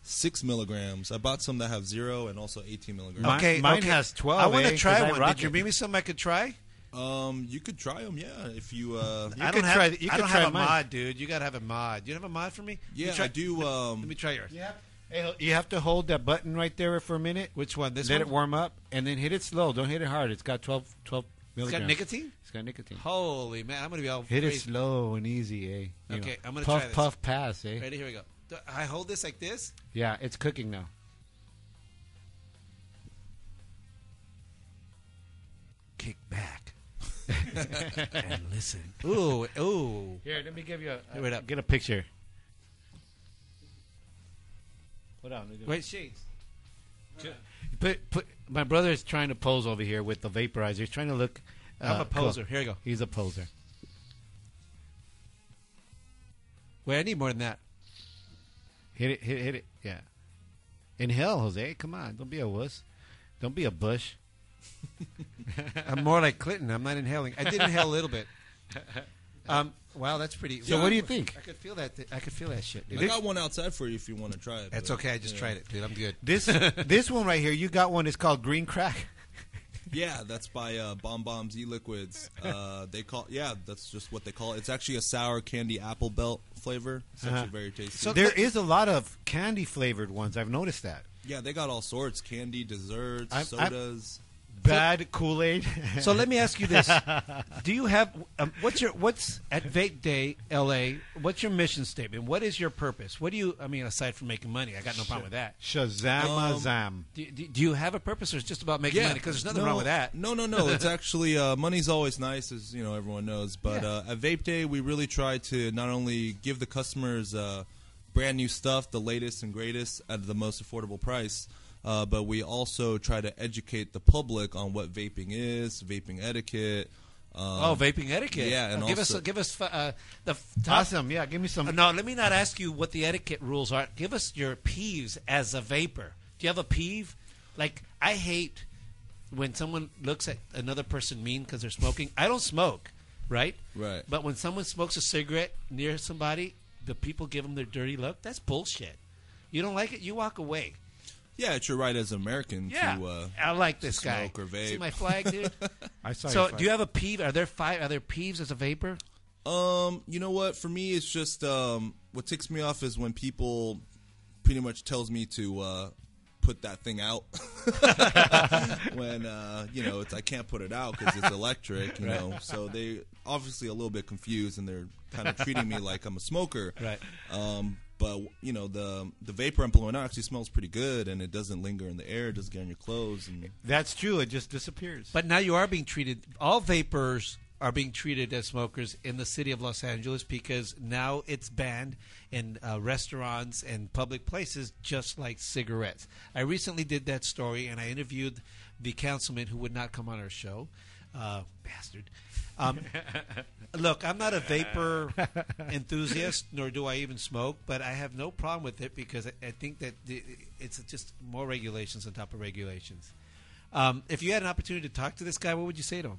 six milligrams. I bought some that have zero and also 18 milligrams. Okay, mine okay. has 12, I want eh, to try 'cause I one. Did you it. bring me some I could try? Um, you could try them, yeah. If you, uh, I could don't have. try th- you I could don't try have a mine. mod, dude. You gotta have a mod. Do you have a mod for me? Let me yeah, try- I do. Um, Let me try yours. Yeah. Hey, you have to hold that button right there for a minute. Which one? This Let one? it warm up, and then hit it slow. Don't hit it hard. It's got 12, 12 It's milligrams. got nicotine. It's got nicotine. Holy man, I'm gonna be all Hit it slow and easy, eh? You Okay, know. I'm gonna puff, try this. puff, pass, eh? Ready? Here we go. Do I hold this like this. Yeah, it's cooking now. Kick back and listen. Ooh, ooh. Here, let me give you a, Here, wait up. get a picture. Hold on. let Wait, shades. Put, put, my brother is trying to pose over here with the vaporizer. He's trying to look. I'm uh, a poser. cool. Here you go. He's a poser. Wait, I need more than that. Hit it, hit it, hit it. Yeah. Inhale, Jose. Come on. Don't be a wuss. Don't be a bush. I'm more like Clinton. I'm not inhaling. I did inhale a little bit. Um. Wow, that's pretty. So what do you think? I could feel that. I could feel that shit. Dude. I got one outside for you if you want to try it. That's but, okay. I just yeah. tried it, dude. I'm good. This this one right here, you got one. It's called Green Crack. Yeah, that's by uh, Bomb Bombs E Liquids. Uh, they call yeah, that's just what they call it. It's actually a sour candy apple belt flavor. It's Uh-huh. actually very tasty. So- There is a lot of candy flavored ones. I've noticed that. yeah, they got all sorts: candy, desserts, I'm- sodas. Bad Kool Aid. So let me ask you this: Do you have um, what's your what's at Vape Day LA? What's your mission statement? What is your purpose? What do you? I mean, aside from making money, I got no problem with that. Shazam Um, Do, do, do you have a purpose, or it's just about making money? Because there's nothing no, wrong with that. No, no, no. It's actually uh, money's always nice, as you know everyone knows. But Yeah. uh, at Vape Day, we really try to not only give the customers uh, brand new stuff, the latest and greatest, at the most affordable price. Uh, but we also try to educate the public on what vaping is, vaping etiquette. Um, oh, vaping etiquette. Yeah, and give also, us give us uh, the f- top. Awesome. Yeah, give me some. Uh, no, let me not ask you what the etiquette rules are. Give us your peeves as a vapor. Do you have a peeve? Like I hate when someone looks at another person mean because they're smoking. I don't smoke, right? Right. But when someone smokes a cigarette near somebody, the people give them their dirty look. That's bullshit. You don't like it, you walk away. Yeah, it's your right as an American Yeah, to. Uh, I like this guy. smoke or vape. See my flag, dude. I saw so, do you have a peeve? Are there five? Are there peeves as a vapor? Um, you know what? For me, it's just um, what ticks me off is when people pretty much tells me to uh, put that thing out. when uh, you know, it's I can't put it out because it's electric. You know, so they obviously a little bit confused and they're kind of treating me like I'm a smoker. Right. Um, but you know the the vapor I'm blowing out actually smells pretty good and it doesn't linger in the air. It doesn't get on your clothes and That's true. It just disappears. But now you are being treated. All vapors are being treated as smokers in the city of Los Angeles because now it's banned in uh, restaurants and public places, just like cigarettes. I recently did that story, and I interviewed the councilman who would not come on our show. Uh, bastard. Um, look, I'm not a vapor enthusiast, nor do I even smoke, but I have no problem with it because I, I think that the, it's just more regulations on top of regulations. Um, if you had an opportunity to talk to this guy, what would you say to him?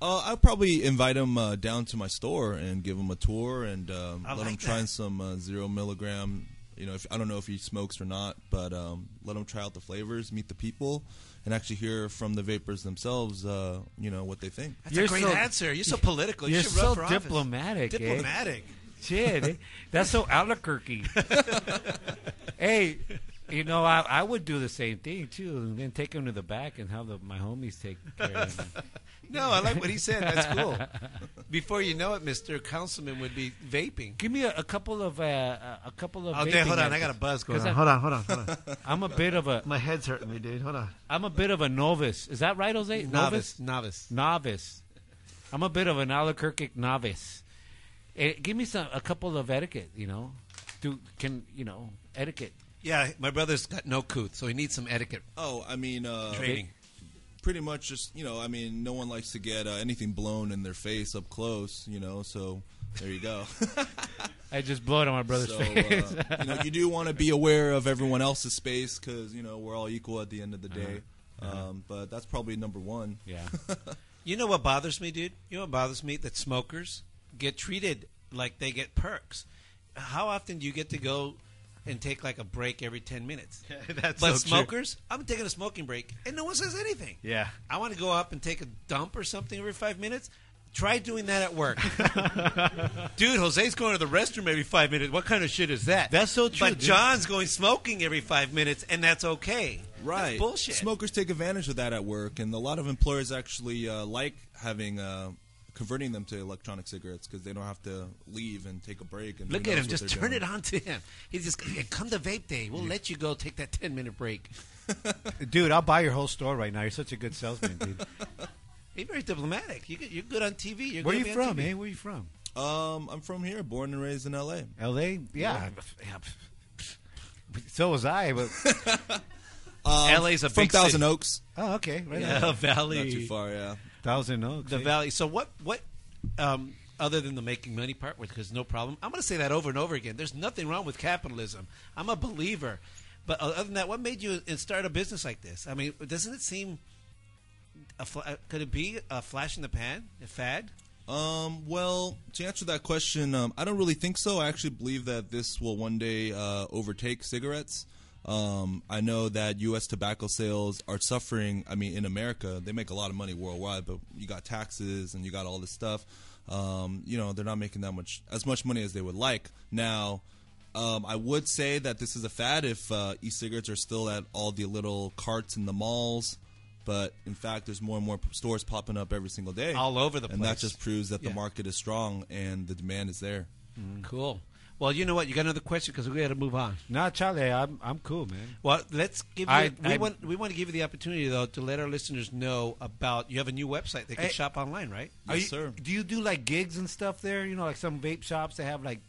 Uh, I'd probably invite him uh, down to my store and give him a tour and um, I let him try that. some uh, zero milligram. You know, if, I don't know if he smokes or not, but um, let him try out the flavors, meet the people, and actually hear from the vapors themselves. Uh, you know what they think. That's a great answer. You're so political. You You're should so run for office. diplomatic. eh? Diplomatic. Shit, eh? that's so Albuquerque. hey, you know, I, I would do the same thing too, and then take him to the back and have the, my homies take care of him. No, I like what he said. That's cool. Before you know it, Mr. Councilman would be vaping. Give me a, a couple of uh, a a couple of. Oh, vaping Dave, hold on. I got a buzz going 'Cause on. I- Hold on, hold on, hold on. I'm a bit of a. My head's hurting me, dude. Hold on. I'm a bit of a novice. Is that right, Jose? Novice, novice. Novice. I'm a bit of an Albuquerque novice. Eh, give me some a couple of etiquette. You know, do can you know etiquette? Yeah, my brother's got no couth, so he needs some etiquette. Oh, I mean, uh, Training. Pretty much, just you know, I mean, no one likes to get uh, anything blown in their face up close. You know, so there you go. I just blow it on my brother's so, face. Uh, you know, you do want to be aware of everyone else's space because you know we're all equal at the end of the day. Uh-huh. Um, but that's probably number one. Yeah. You know what bothers me, dude? You know what bothers me? That smokers get treated like they get perks. How often do you get to go and take like a break every 10 minutes? That's but so true. smokers, I'm taking a smoking break and no one says anything. Yeah. I want to go up and take a dump or something every five minutes. Try doing that at work. dude, Jose's going to the restroom every five minutes. What kind of shit is that? That's so true, But dude. John's going smoking every five minutes, and that's okay. Right. That's bullshit. Smokers take advantage of that at work, and a lot of employers actually uh, like having uh, converting them to electronic cigarettes because they don't have to leave and take a break. And Look at him. Just turn doing. it on to him. He's just come to vape day. We'll let you go take that ten minute break. Dude, I'll buy your whole store right now. You're such a good salesman, dude. You're very diplomatic. You, you're good on TV. You're Where good you from, TV. eh? Where are you from? Um, I'm from here, born and raised in L.A. L.A. Yeah. Yeah. So was I, but Um, LA's a from big Thousand city. Oaks. oh, okay, right Yeah, on. Valley. Not too far, yeah. Thousand Oaks. The eh? Valley. So what? What? Um, other than the making money part, because no problem. I'm going to say that over and over again. There's nothing wrong with capitalism. I'm a believer. But other than that, what made you uh, start a business like this? I mean, doesn't it seem? A fl- uh, could it be a flash in the pan, a fad? Um, well, to answer that question, um, I don't really think so. I actually believe that this will one day uh, overtake cigarettes. Um, I know that U.S. tobacco sales are suffering. I mean, in America, they make a lot of money worldwide, but you got taxes and you got all this stuff. Um, you know, they're not making that much as much money as they would like. Now, um, I would say that this is a fad if uh, e-cigarettes are still at all the little carts in the malls. But in fact, there's more and more stores popping up every single day, All over the place, and that just proves that the Yeah. market is strong and the demand is there. Cool. Well, you know what? You got another question because we got to move on. Nah, Charlie, I'm I'm cool, man. Well, let's give you. I- we I- want we want to give you the opportunity though to let our listeners know about. You have a new website they can Hey. shop online, right? Are Yes, you- sir. Do you do like gigs and stuff there? You know, like some vape shops that have like,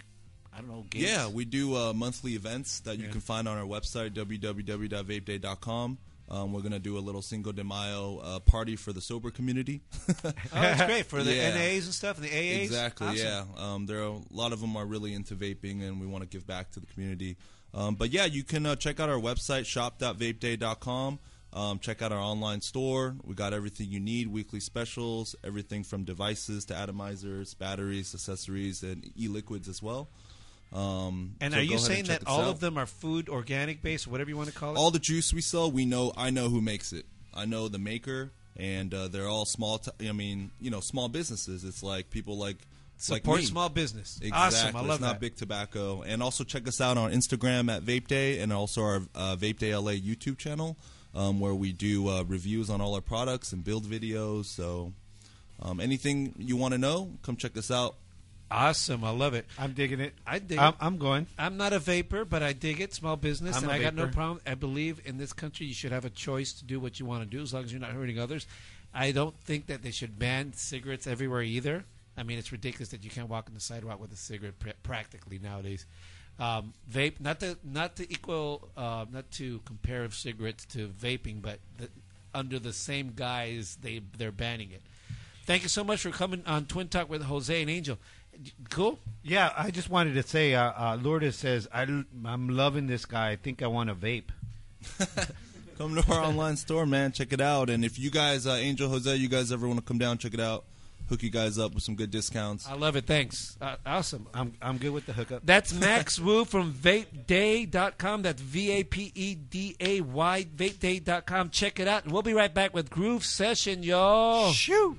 I don't know, gigs. Yeah, we do uh, monthly events that you Yeah. can find on our website www.vapeday.com. Um, we're gonna do a little Cinco de Mayo uh, party for the sober community. Oh, that's great for the Yeah. NAs and stuff and the AAs. Exactly. Awesome. Yeah. Um, there are a lot of them are really into vaping, and we want to give back to the community. Um, but yeah, you can uh, check out our website shop.vapeday.com. Um, check out our online store. We got everything you need: weekly specials, everything from devices to atomizers, batteries, accessories, and e-liquids as well. Um, And so are you saying that all out. of them are food organic based, whatever you want to call it? all the juice we sell, we know. I know who makes it. I know the maker, and uh, they're all small. T- I mean, you know, small businesses. It's like people like like Support me. small business. Exactly. Awesome. I love it's not that. big tobacco. And also check us out on Instagram at Vape Day, and also our uh, Vape Day LA YouTube channel, um, where we do uh, reviews on all our products and build videos. So, um, anything you want to know, come check us out. Awesome. I love it. I'm digging it. I dig I'm, it. I'm going. I'm not a vapor, but I dig it. Small business, I'm and a I got no vapor. problem. I believe in this country you should have a choice to do what you want to do as long as you're not hurting others. I don't think that they should ban cigarettes everywhere either. I mean, it's ridiculous that you can't walk on the sidewalk with a cigarette pr- practically nowadays. Um, vape, not to not to equal, uh, not to compare cigarettes to vaping, but the, under the same guise they they're banning it. Thank you so much for coming on Twin Talk with Jose and Angel. Cool. Yeah, I just wanted to say, uh, uh, Lourdes says, I, am loving this guy. I think I want to vape. Come to our online store, man. Check it out. And if you guys, uh, Angel Jose, you guys ever want to come down, check it out. Hook you guys up with some good discounts. I love it. Thanks. Uh, awesome. I'm I'm good with the hookup. That's Max Wu from vapeday.com. That's V A P E D A Y, vapeday.com. Check it out. And we'll be right back with Groove Session, y'all. Shoot.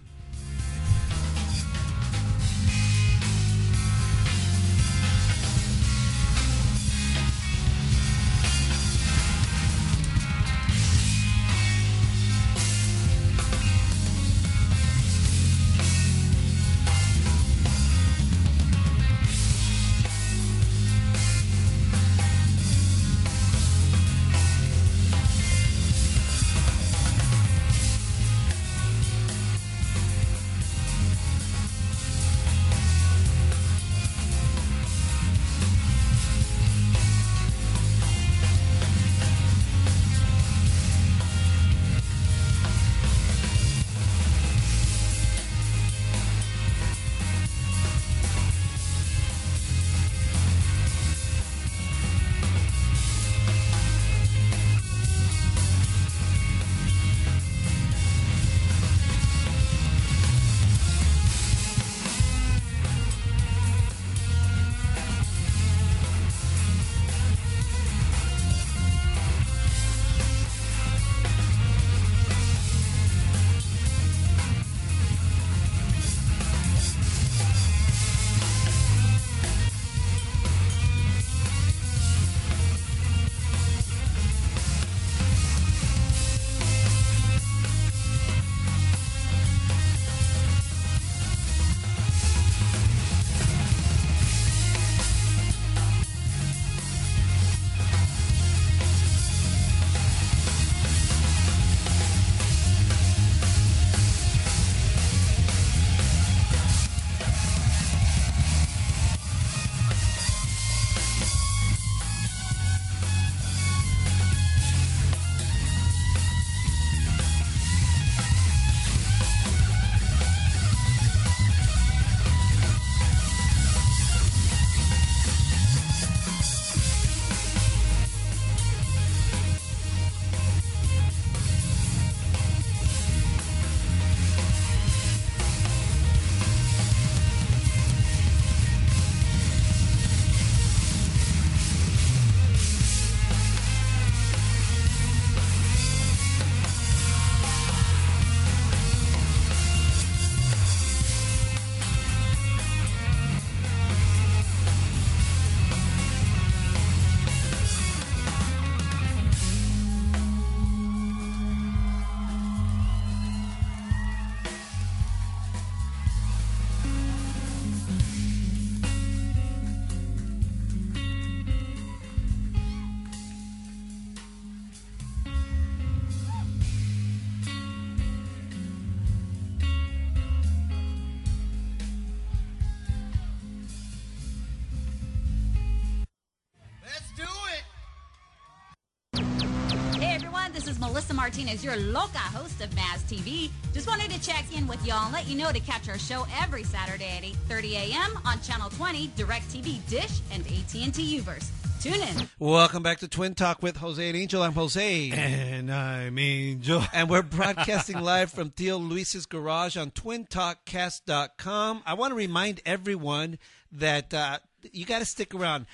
Martinez, your loca host of Maz TV. Just wanted to check in with y'all and let you know to catch our show every Saturday at 8:30 a.m. on Channel 20, DirecTV Dish, and AT&T Uverse. Tune in. Welcome back to Twin Talk with Jose and Angel. I'm Jose. And I'm Angel. And we're broadcasting live from Theo Luis's garage on twintalkcast.com. I want to remind everyone that uh, you got to stick around.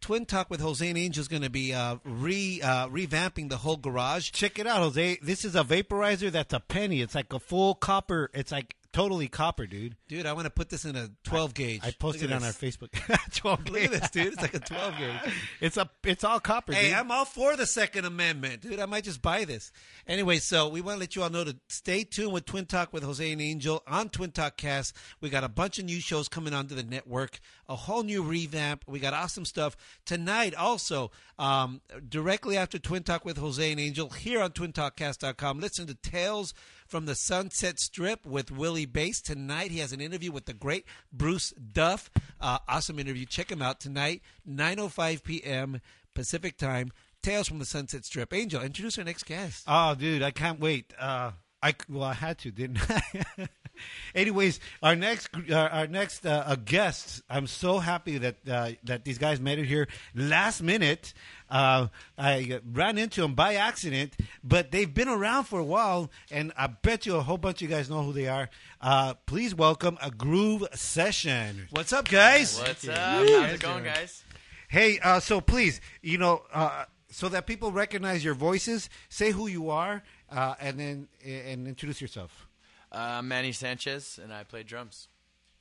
Twin Talk with Jose and Angel is going to be uh, re uh, revamping the whole garage. Check it out, Jose. This is a vaporizer that's a penny. It's like a full copper. It's like totally copper, dude. Dude, I want to put this in a 12 gauge. I posted on our. Facebook. 12 Look at this, dude. It's like a 12 gauge. It's a it's all copper, Hey, dude. I'm all for the Second Amendment, dude. I might just buy this. Anyway, so we want to let you all know to stay tuned with Twin Talk with Jose and Angel on Twin Talk Cast. We got a bunch of new shows coming onto the network, a whole new revamp. We got awesome stuff tonight. Also, um, directly after Twin Talk with Jose and Angel here on TwinTalkCast.com. Listen to Tales from the Sunset Strip with Willie Basse tonight. He has an interview with the great Bruce Duff. Uh, awesome interview. Check him out tonight, 9:05 p.m. Pacific time. Tales from the Sunset Strip. Angel, introduce our next guest. Oh, dude, I can't wait. Uh, I well, I had to, didn't I? Anyways, our next our, our next uh, uh, guest. I'm so happy that uh, that these guys made it here last minute. Uh, I ran into them by accident, but they've been around for a while, and I bet you a whole bunch of you guys know who they are. Uh, please welcome a Groove Session. What's up, guys? What's up? How's it going, guys? Hey, uh, so please, you know, uh, so that people recognize your voices, say who you are, uh, and then and introduce yourself. Uh, I'm Manny Sanchez, and I play drums.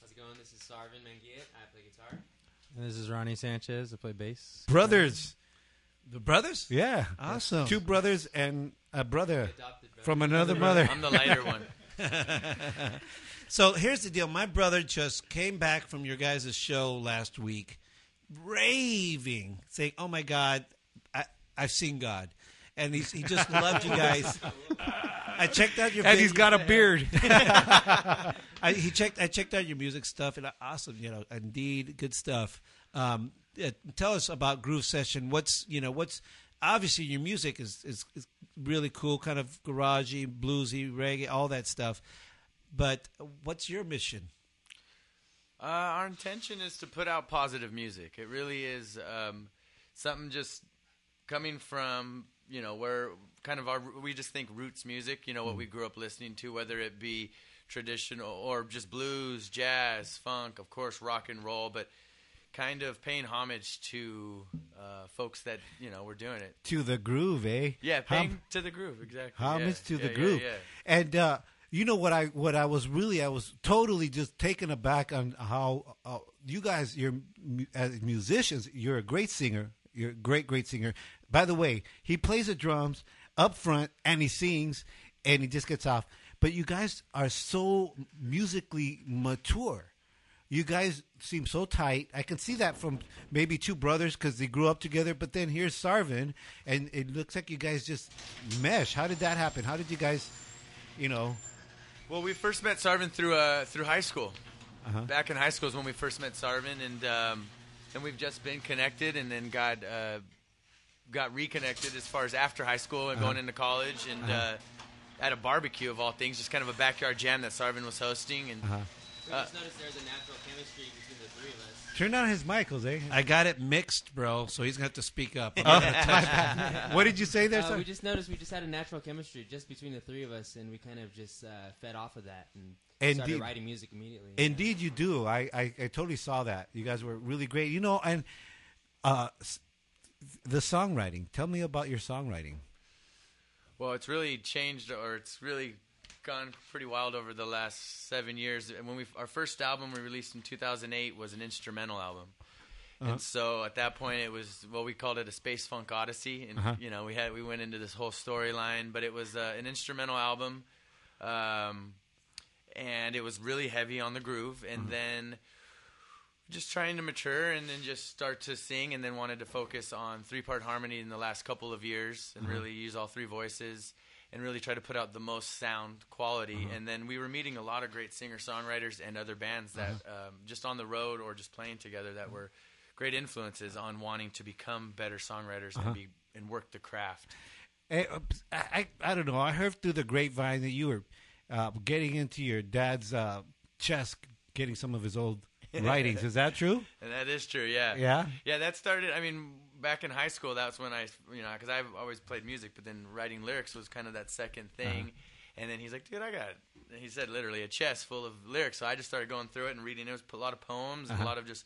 How's it going? This is Sarvin Mangiat. I play guitar. And this is Ronnie Sanchez. I play bass. Brothers. The brothers? Yeah. Awesome. Two brothers and a brother brother. from another mother. I'm the lighter one. So here's the deal. My brother just came back from your guys' show last week, raving, saying, "Oh my God, I, I've seen God," and he's, he just loved you guys. I checked out your and he's video- got a beard. I, he checked. I checked out your music stuff, and awesome. You know, indeed, good stuff. Um, yeah, tell us about Groove Session. What's you know what's obviously your music is, is is really cool, kind of garagey, bluesy, reggae, all that stuff. But what's your mission? Uh, our intention is to put out positive music. It really is um, something just coming from you know where kind of our we just think roots music. You know what we grew up listening to, whether it be traditional or just blues, jazz, funk, of course, rock and roll, but kind of paying homage to uh, folks that you know were doing it. to the groove, eh? Yeah, Hom- paying to the groove exactly. homage yeah. to the Yeah, yeah, groove. yeah. And uh, you know what I what I was really I was totally just taken aback on how uh, you guys you're as musicians you're a great singer you're a great great singer. By the way, he plays the drums up front and he sings and he just gets off. But you guys are so musically mature. You guys seem so tight. I can see that from maybe two brothers because they grew up together. But then here's Sarvin, and it looks like you guys just mesh. How did that happen? How did you guys, you know? Well, we first met Sarvin through uh, through high school. Uh-huh. Back in high school is when we first met Sarvin, and um, and we've just been connected, and then got uh, got reconnected as far as after high school and Uh-huh. going into college, and Uh-huh. uh, at a barbecue of all things, just kind of a backyard jam that Sarvin was hosting, and Uh-huh. We Uh, just noticed there's a natural chemistry between the three of us. Turn on his mic, Jose. I got it mixed, bro. So he's gonna have to speak up. I'm Oh, not gonna touch my it. bad. What did you say there, Uh, sir? we just noticed we just had a natural chemistry just between the three of us, and we kind of just uh, fed off of that and started writing music immediately. Indeed, you do. I, I, I totally saw that. You guys were really great. You know, and uh, s- the songwriting. Tell me about your songwriting. Well, it's really changed, or it's really gone pretty wild over the last seven years. And when we our first album we released in 2008 was an instrumental album, Uh-huh. and so at that point it was well we called it a space funk odyssey, and Uh-huh. you know we had we went into this whole storyline, but it was uh, an instrumental album, um, and it was really heavy on the groove, and Uh-huh. then just trying to mature and then just start to sing and then wanted to focus on three part harmony in the last couple of years and Uh-huh. really use all three voices and really try to put out the most sound quality Uh-huh. and then we were meeting a lot of great singer songwriters and other bands that Uh-huh. um, just on the road or just playing together that were great influences on wanting to become better songwriters Uh-huh. and be and work the craft uh, I, I, I don't know. I heard through the grapevine that you were uh, getting into your dad's uh, chest, getting some of his old writings. Is that true? And that is true, yeah. Yeah? Yeah, that started, I mean, back in high school, that's when I, you know, because I've always played music, but then writing lyrics was kind of that second thing. Uh-huh. And then he's like, dude, I got, he said literally a chest full of lyrics. So I just started going through it and reading. It was a lot of poems and Uh-huh. a lot of just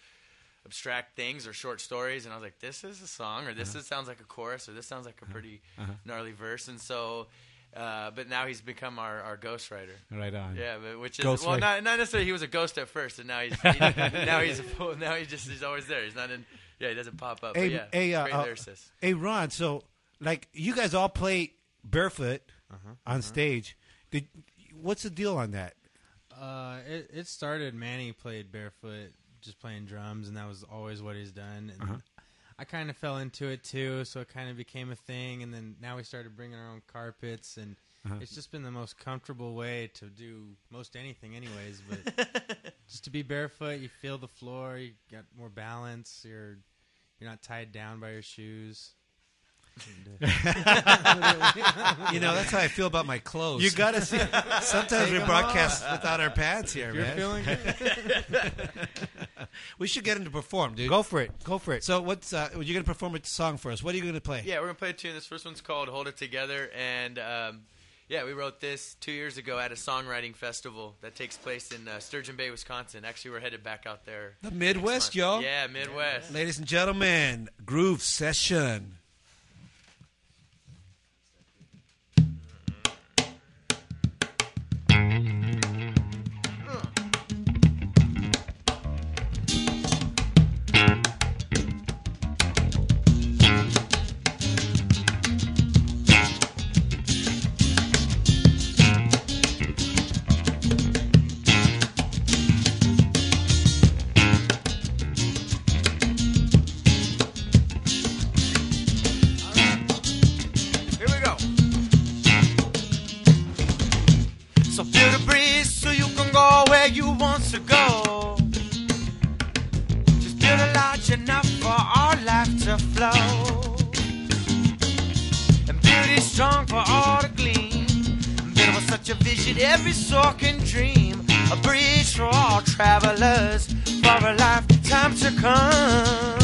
abstract things or short stories. And I was like, this is a song, or this Uh-huh. is, sounds like a chorus, or this sounds like a pretty Uh-huh. gnarly verse. And so Uh, but now he's become our, our ghostwriter. Right on. Yeah, but which is Ghostwriter. well, not, not necessarily. He was a ghost at first, and now he's he, now he's a, full- now he just he's always there. He's not in. Yeah, he doesn't pop up. Hey, but yeah, hey, uh, great uh, hey, Ron. So, like, you guys all play barefoot Uh-huh, on stage. Did what's the deal on that? Uh, it, it started. Manny played barefoot, just playing drums, and that was always what he's done. And Uh-huh. I kind of fell into it too, so it kind of became a thing. And then now we started bringing our own carpets, and Uh-huh. it's just been the most comfortable way to do most anything, anyways. But just to be barefoot, you feel the floor, you got more balance. You're you're not tied down by your shoes. And, You know, that's how I feel about my clothes. You gotta see. Sometimes we broadcast off. without our pants here, You're man. feeling we should get him to perform, dude. Go for it. Go for it. So, what's uh, you're gonna perform a song for us? What are you gonna play? Yeah, we're gonna play a tune. This first one's called "Hold It Together," and um, yeah, we wrote this two years ago at a songwriting festival that takes place in uh, Sturgeon Bay, Wisconsin. Actually, we're headed back out there. The Midwest, y'all. Yeah, Midwest. Ladies and gentlemen, Groove Session. To go. Just build a large enough for our life to flow. And beauty strong for all to gleam. Build with such a vision every soul can dream. A bridge for all travelers for a lifetime to come.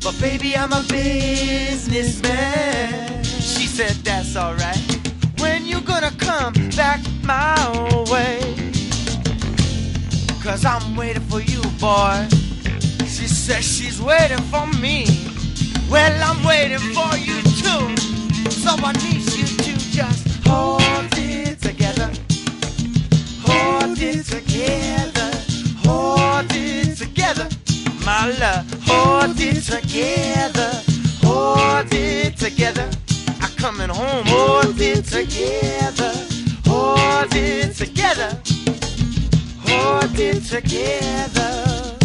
But baby, I'm a businessman. She said that's alright. When you gonna come back my way? Cause I'm waiting for you, boy. She says she's waiting for me. Well, I'm waiting for you too. So I need you to just hold it together. Hold it together. Hold it together. My love, hold it together. Hold it together. I'm coming home. Hold it together. Hold it together. Hold together.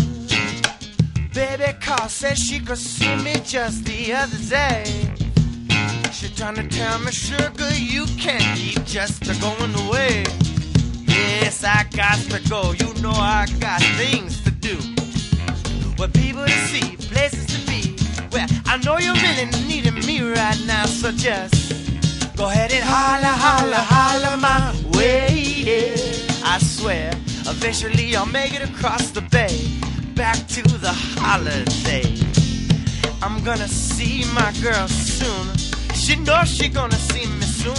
Baby call said she could see me just the other day. She trying to tell me, sugar, you can't keep just a going away. Yes, I got to go. You know I got things to do. What people to see, places to be. Well, I know you're really needing me right now, so just go ahead and holla, holla, holla my way. Yeah. I swear, eventually I'll make it across the bay, back to the holiday. I'm gonna see my girl soon. She knows she gonna see me soon.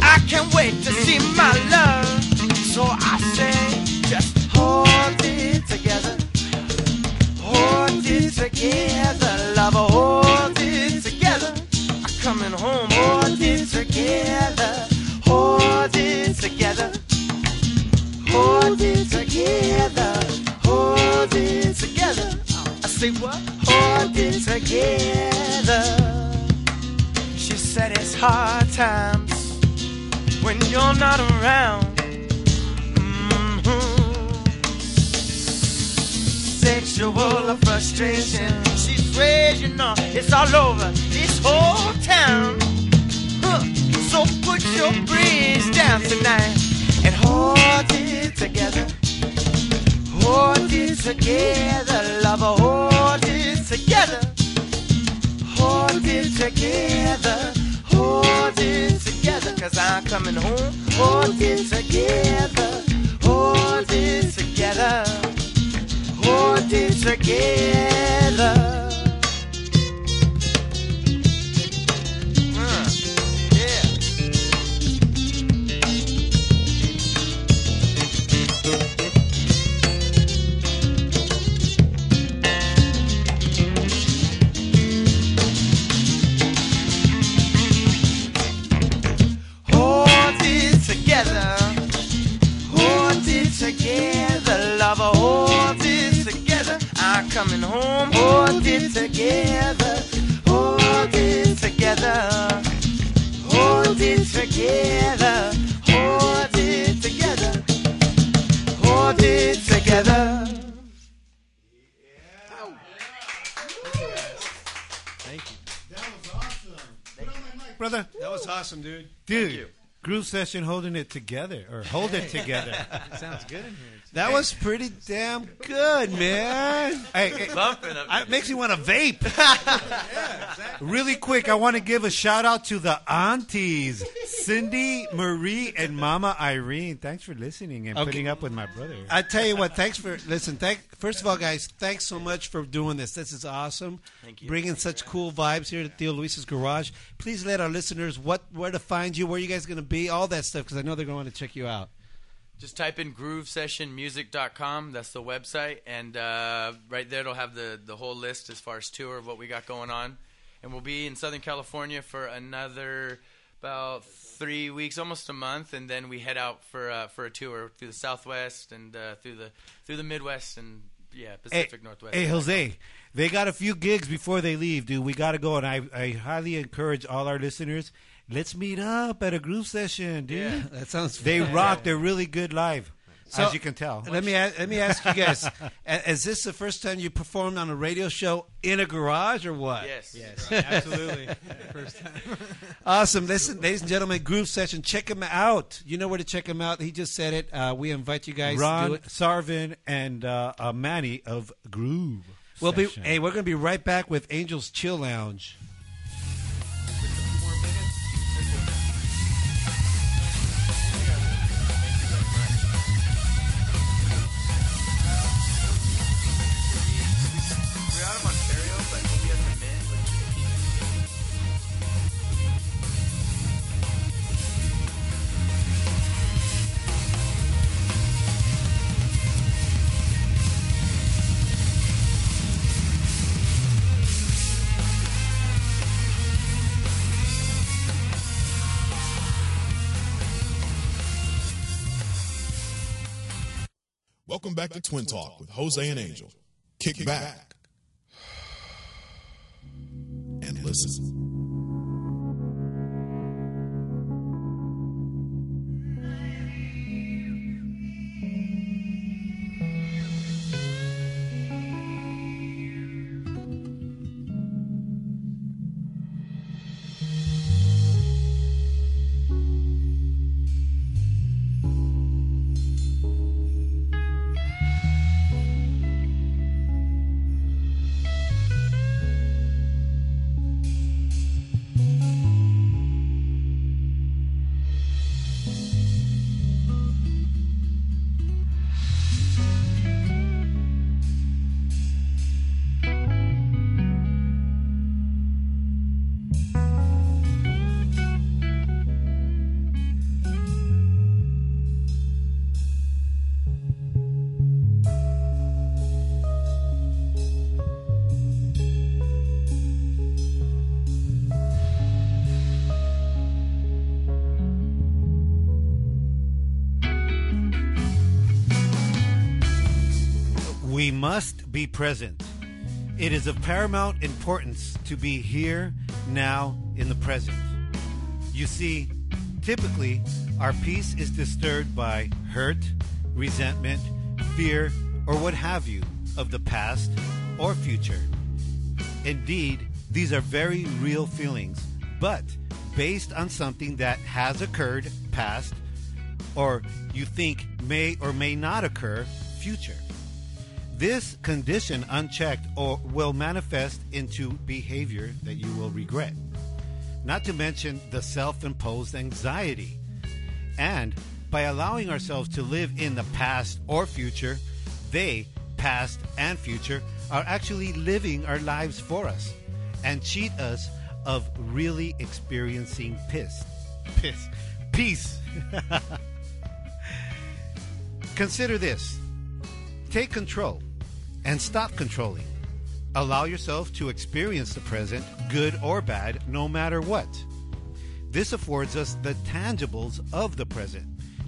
I can't wait to see my love. So I say, just hold it together. Hold it together, lover, hold it together. I'm coming home, hold it together. Hold it together. Hold it together. Hold it together. I say what? Hold it together. She said it's hard times when you're not around. Mmm. Sexual frustration. She swears, you know, it's all over this whole town. Huh. So put your bridge down tonight hold it together. Hold it together, lover, hold it together. Hold it together, hold it together. Cause I'm coming home, hold it together, hold it together, hold it together. coming home. Hold it together. Hold it together. Hold it together. Hold it together. Hold it together. Thank you. That was awesome. Brother. That was awesome, dude. Dude groove session holding it together or hold it together. Sounds good in here. That was pretty damn good, man. Hey, hey, Bumping up. I- it makes me want to vape. Really quick, I want to give a shout out to the aunties, Cindy, Marie, and Mama Irene. Thanks for listening and Okay. putting up with my brother. I tell you what, thanks for listen. Thank first of all, guys, thanks so much for doing this. This is awesome. Thank you. Bringing such cool vibes here to Theo Luis's Garage. Please let our listeners what where to find you, where you guys going to be, all that stuff, because I know they're going to to check you out. Just type in groovesessionmusic.com. That's the website, and uh, right there it'll have the the whole list as far as tour of what we got going on. And we'll be in Southern California for another about three weeks, almost a month, and then we head out for uh, for a tour through the Southwest and uh, through the through the Midwest and yeah Hey, Pacific Northwest. hey, Jose, they got a few gigs before they leave, dude. We got to go, and I, I highly encourage all our listeners. Let's meet up at a groove session, dude. Yeah, that sounds They fun. rock. They're really good live, So, as you can tell. Let me ask, let me ask you guys: Is this the first time you performed on a radio show in a garage, or what? Yes. Yes, absolutely. First time. Awesome. Listen, ladies and gentlemen, Groove Session. Check him out. You know where to check him out. He just said it. Uh, we invite you guys to do Ron it. Sarvin and uh, uh, Manny of Groove. We'll be. Hey, we're going to be right back with Angels Chill Lounge. Welcome back to Twin Talk with Jose and Angel. Kick back and listen. Be present. It is of paramount importance to be here, now, in the present. You see, typically, our peace is disturbed by hurt, resentment, fear, or what have you of the past or future. Indeed, these are very real feelings, but based on something that has occurred, past, or you think may or may not occur, future. This condition, unchecked, or will manifest into behavior that you will regret. Not to mention the self imposed anxiety. And by allowing ourselves to live in the past or future, they, past and future, are actually living our lives for us and cheat us of really experiencing piss. Piss. Peace. Consider this take control and stop controlling. Allow yourself to experience the present, good or bad, no matter what. This affords us the tangibles of the present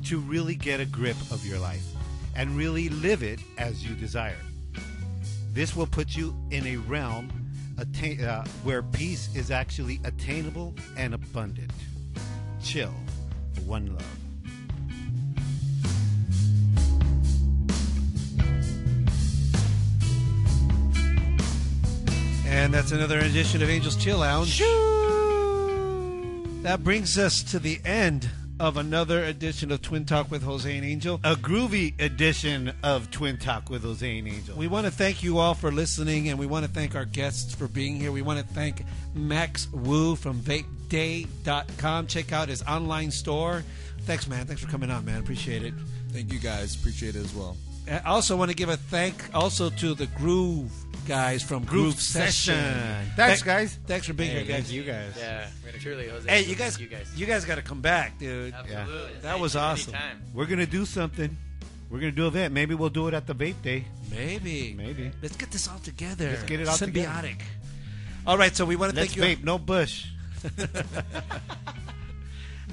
to really get a grip of your life and really live it as you desire. This will put you in a realm uh, where peace is actually attainable and abundant. Chill. One Love. And that's another edition of Angels Chill Lounge. That brings us to the end of another edition of Twin Talk with Jose and Angel. A groovy edition of Twin Talk with Jose and Angel. We want to thank you all for listening, and we want to thank our guests for being here. We want to thank Max Wu from VapeDay.com. Check out his online store. Thanks, man. Thanks for coming on, man. Appreciate it. Thank you guys. Appreciate it as well. I also want to give a thank also to the Groove guys from Groove, Groove Session. Session. Thanks, guys. Thanks for being Hey, here, guys. thank you guys. Yeah, truly, Jose. Hey, you guys, you guys. you guys got to come back, dude. Absolutely. That was awesome. Anytime. We're gonna do something. We're gonna do an event. Maybe we'll do it at the Vape Day. Maybe. Maybe. Let's get this all together. Let's get it all Symbiotic. together. All right, so we want to thank you. vape, no bush.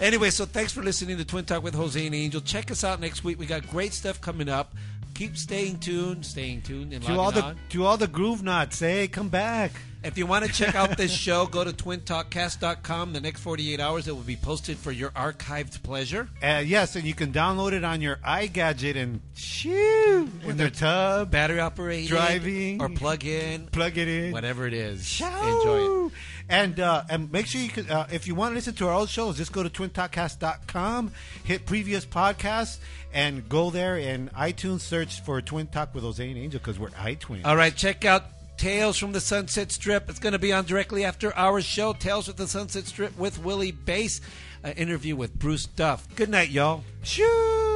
Anyway, so thanks for listening to Twin Talk with Jose and Angel. Check us out next week. We got great stuff coming up. Keep staying tuned, staying tuned, and To all the on. to all the groove knots. hey, come back. If you want to check out this show, go to twintalkcast.com. The next 48 hours, it will be posted for your archived pleasure. Uh, yes, and you can download it on your iGadget and shoo in their tub, battery operated, driving, or plug in, plug it in, whatever it is. Shoo. Enjoy it. And uh, and make sure you can, uh, if you want to listen to our old shows, just go to twintalkcast.com, hit previous podcasts, and go there and iTunes search for Twin Talk with Jose and Angel because we're iTwin. All right, check out Tales from the Sunset Strip. It's going to be on directly after our show, Tales from the Sunset Strip with Willie Basse. An interview with Bruce Duff. Good night, y'all. Shoo!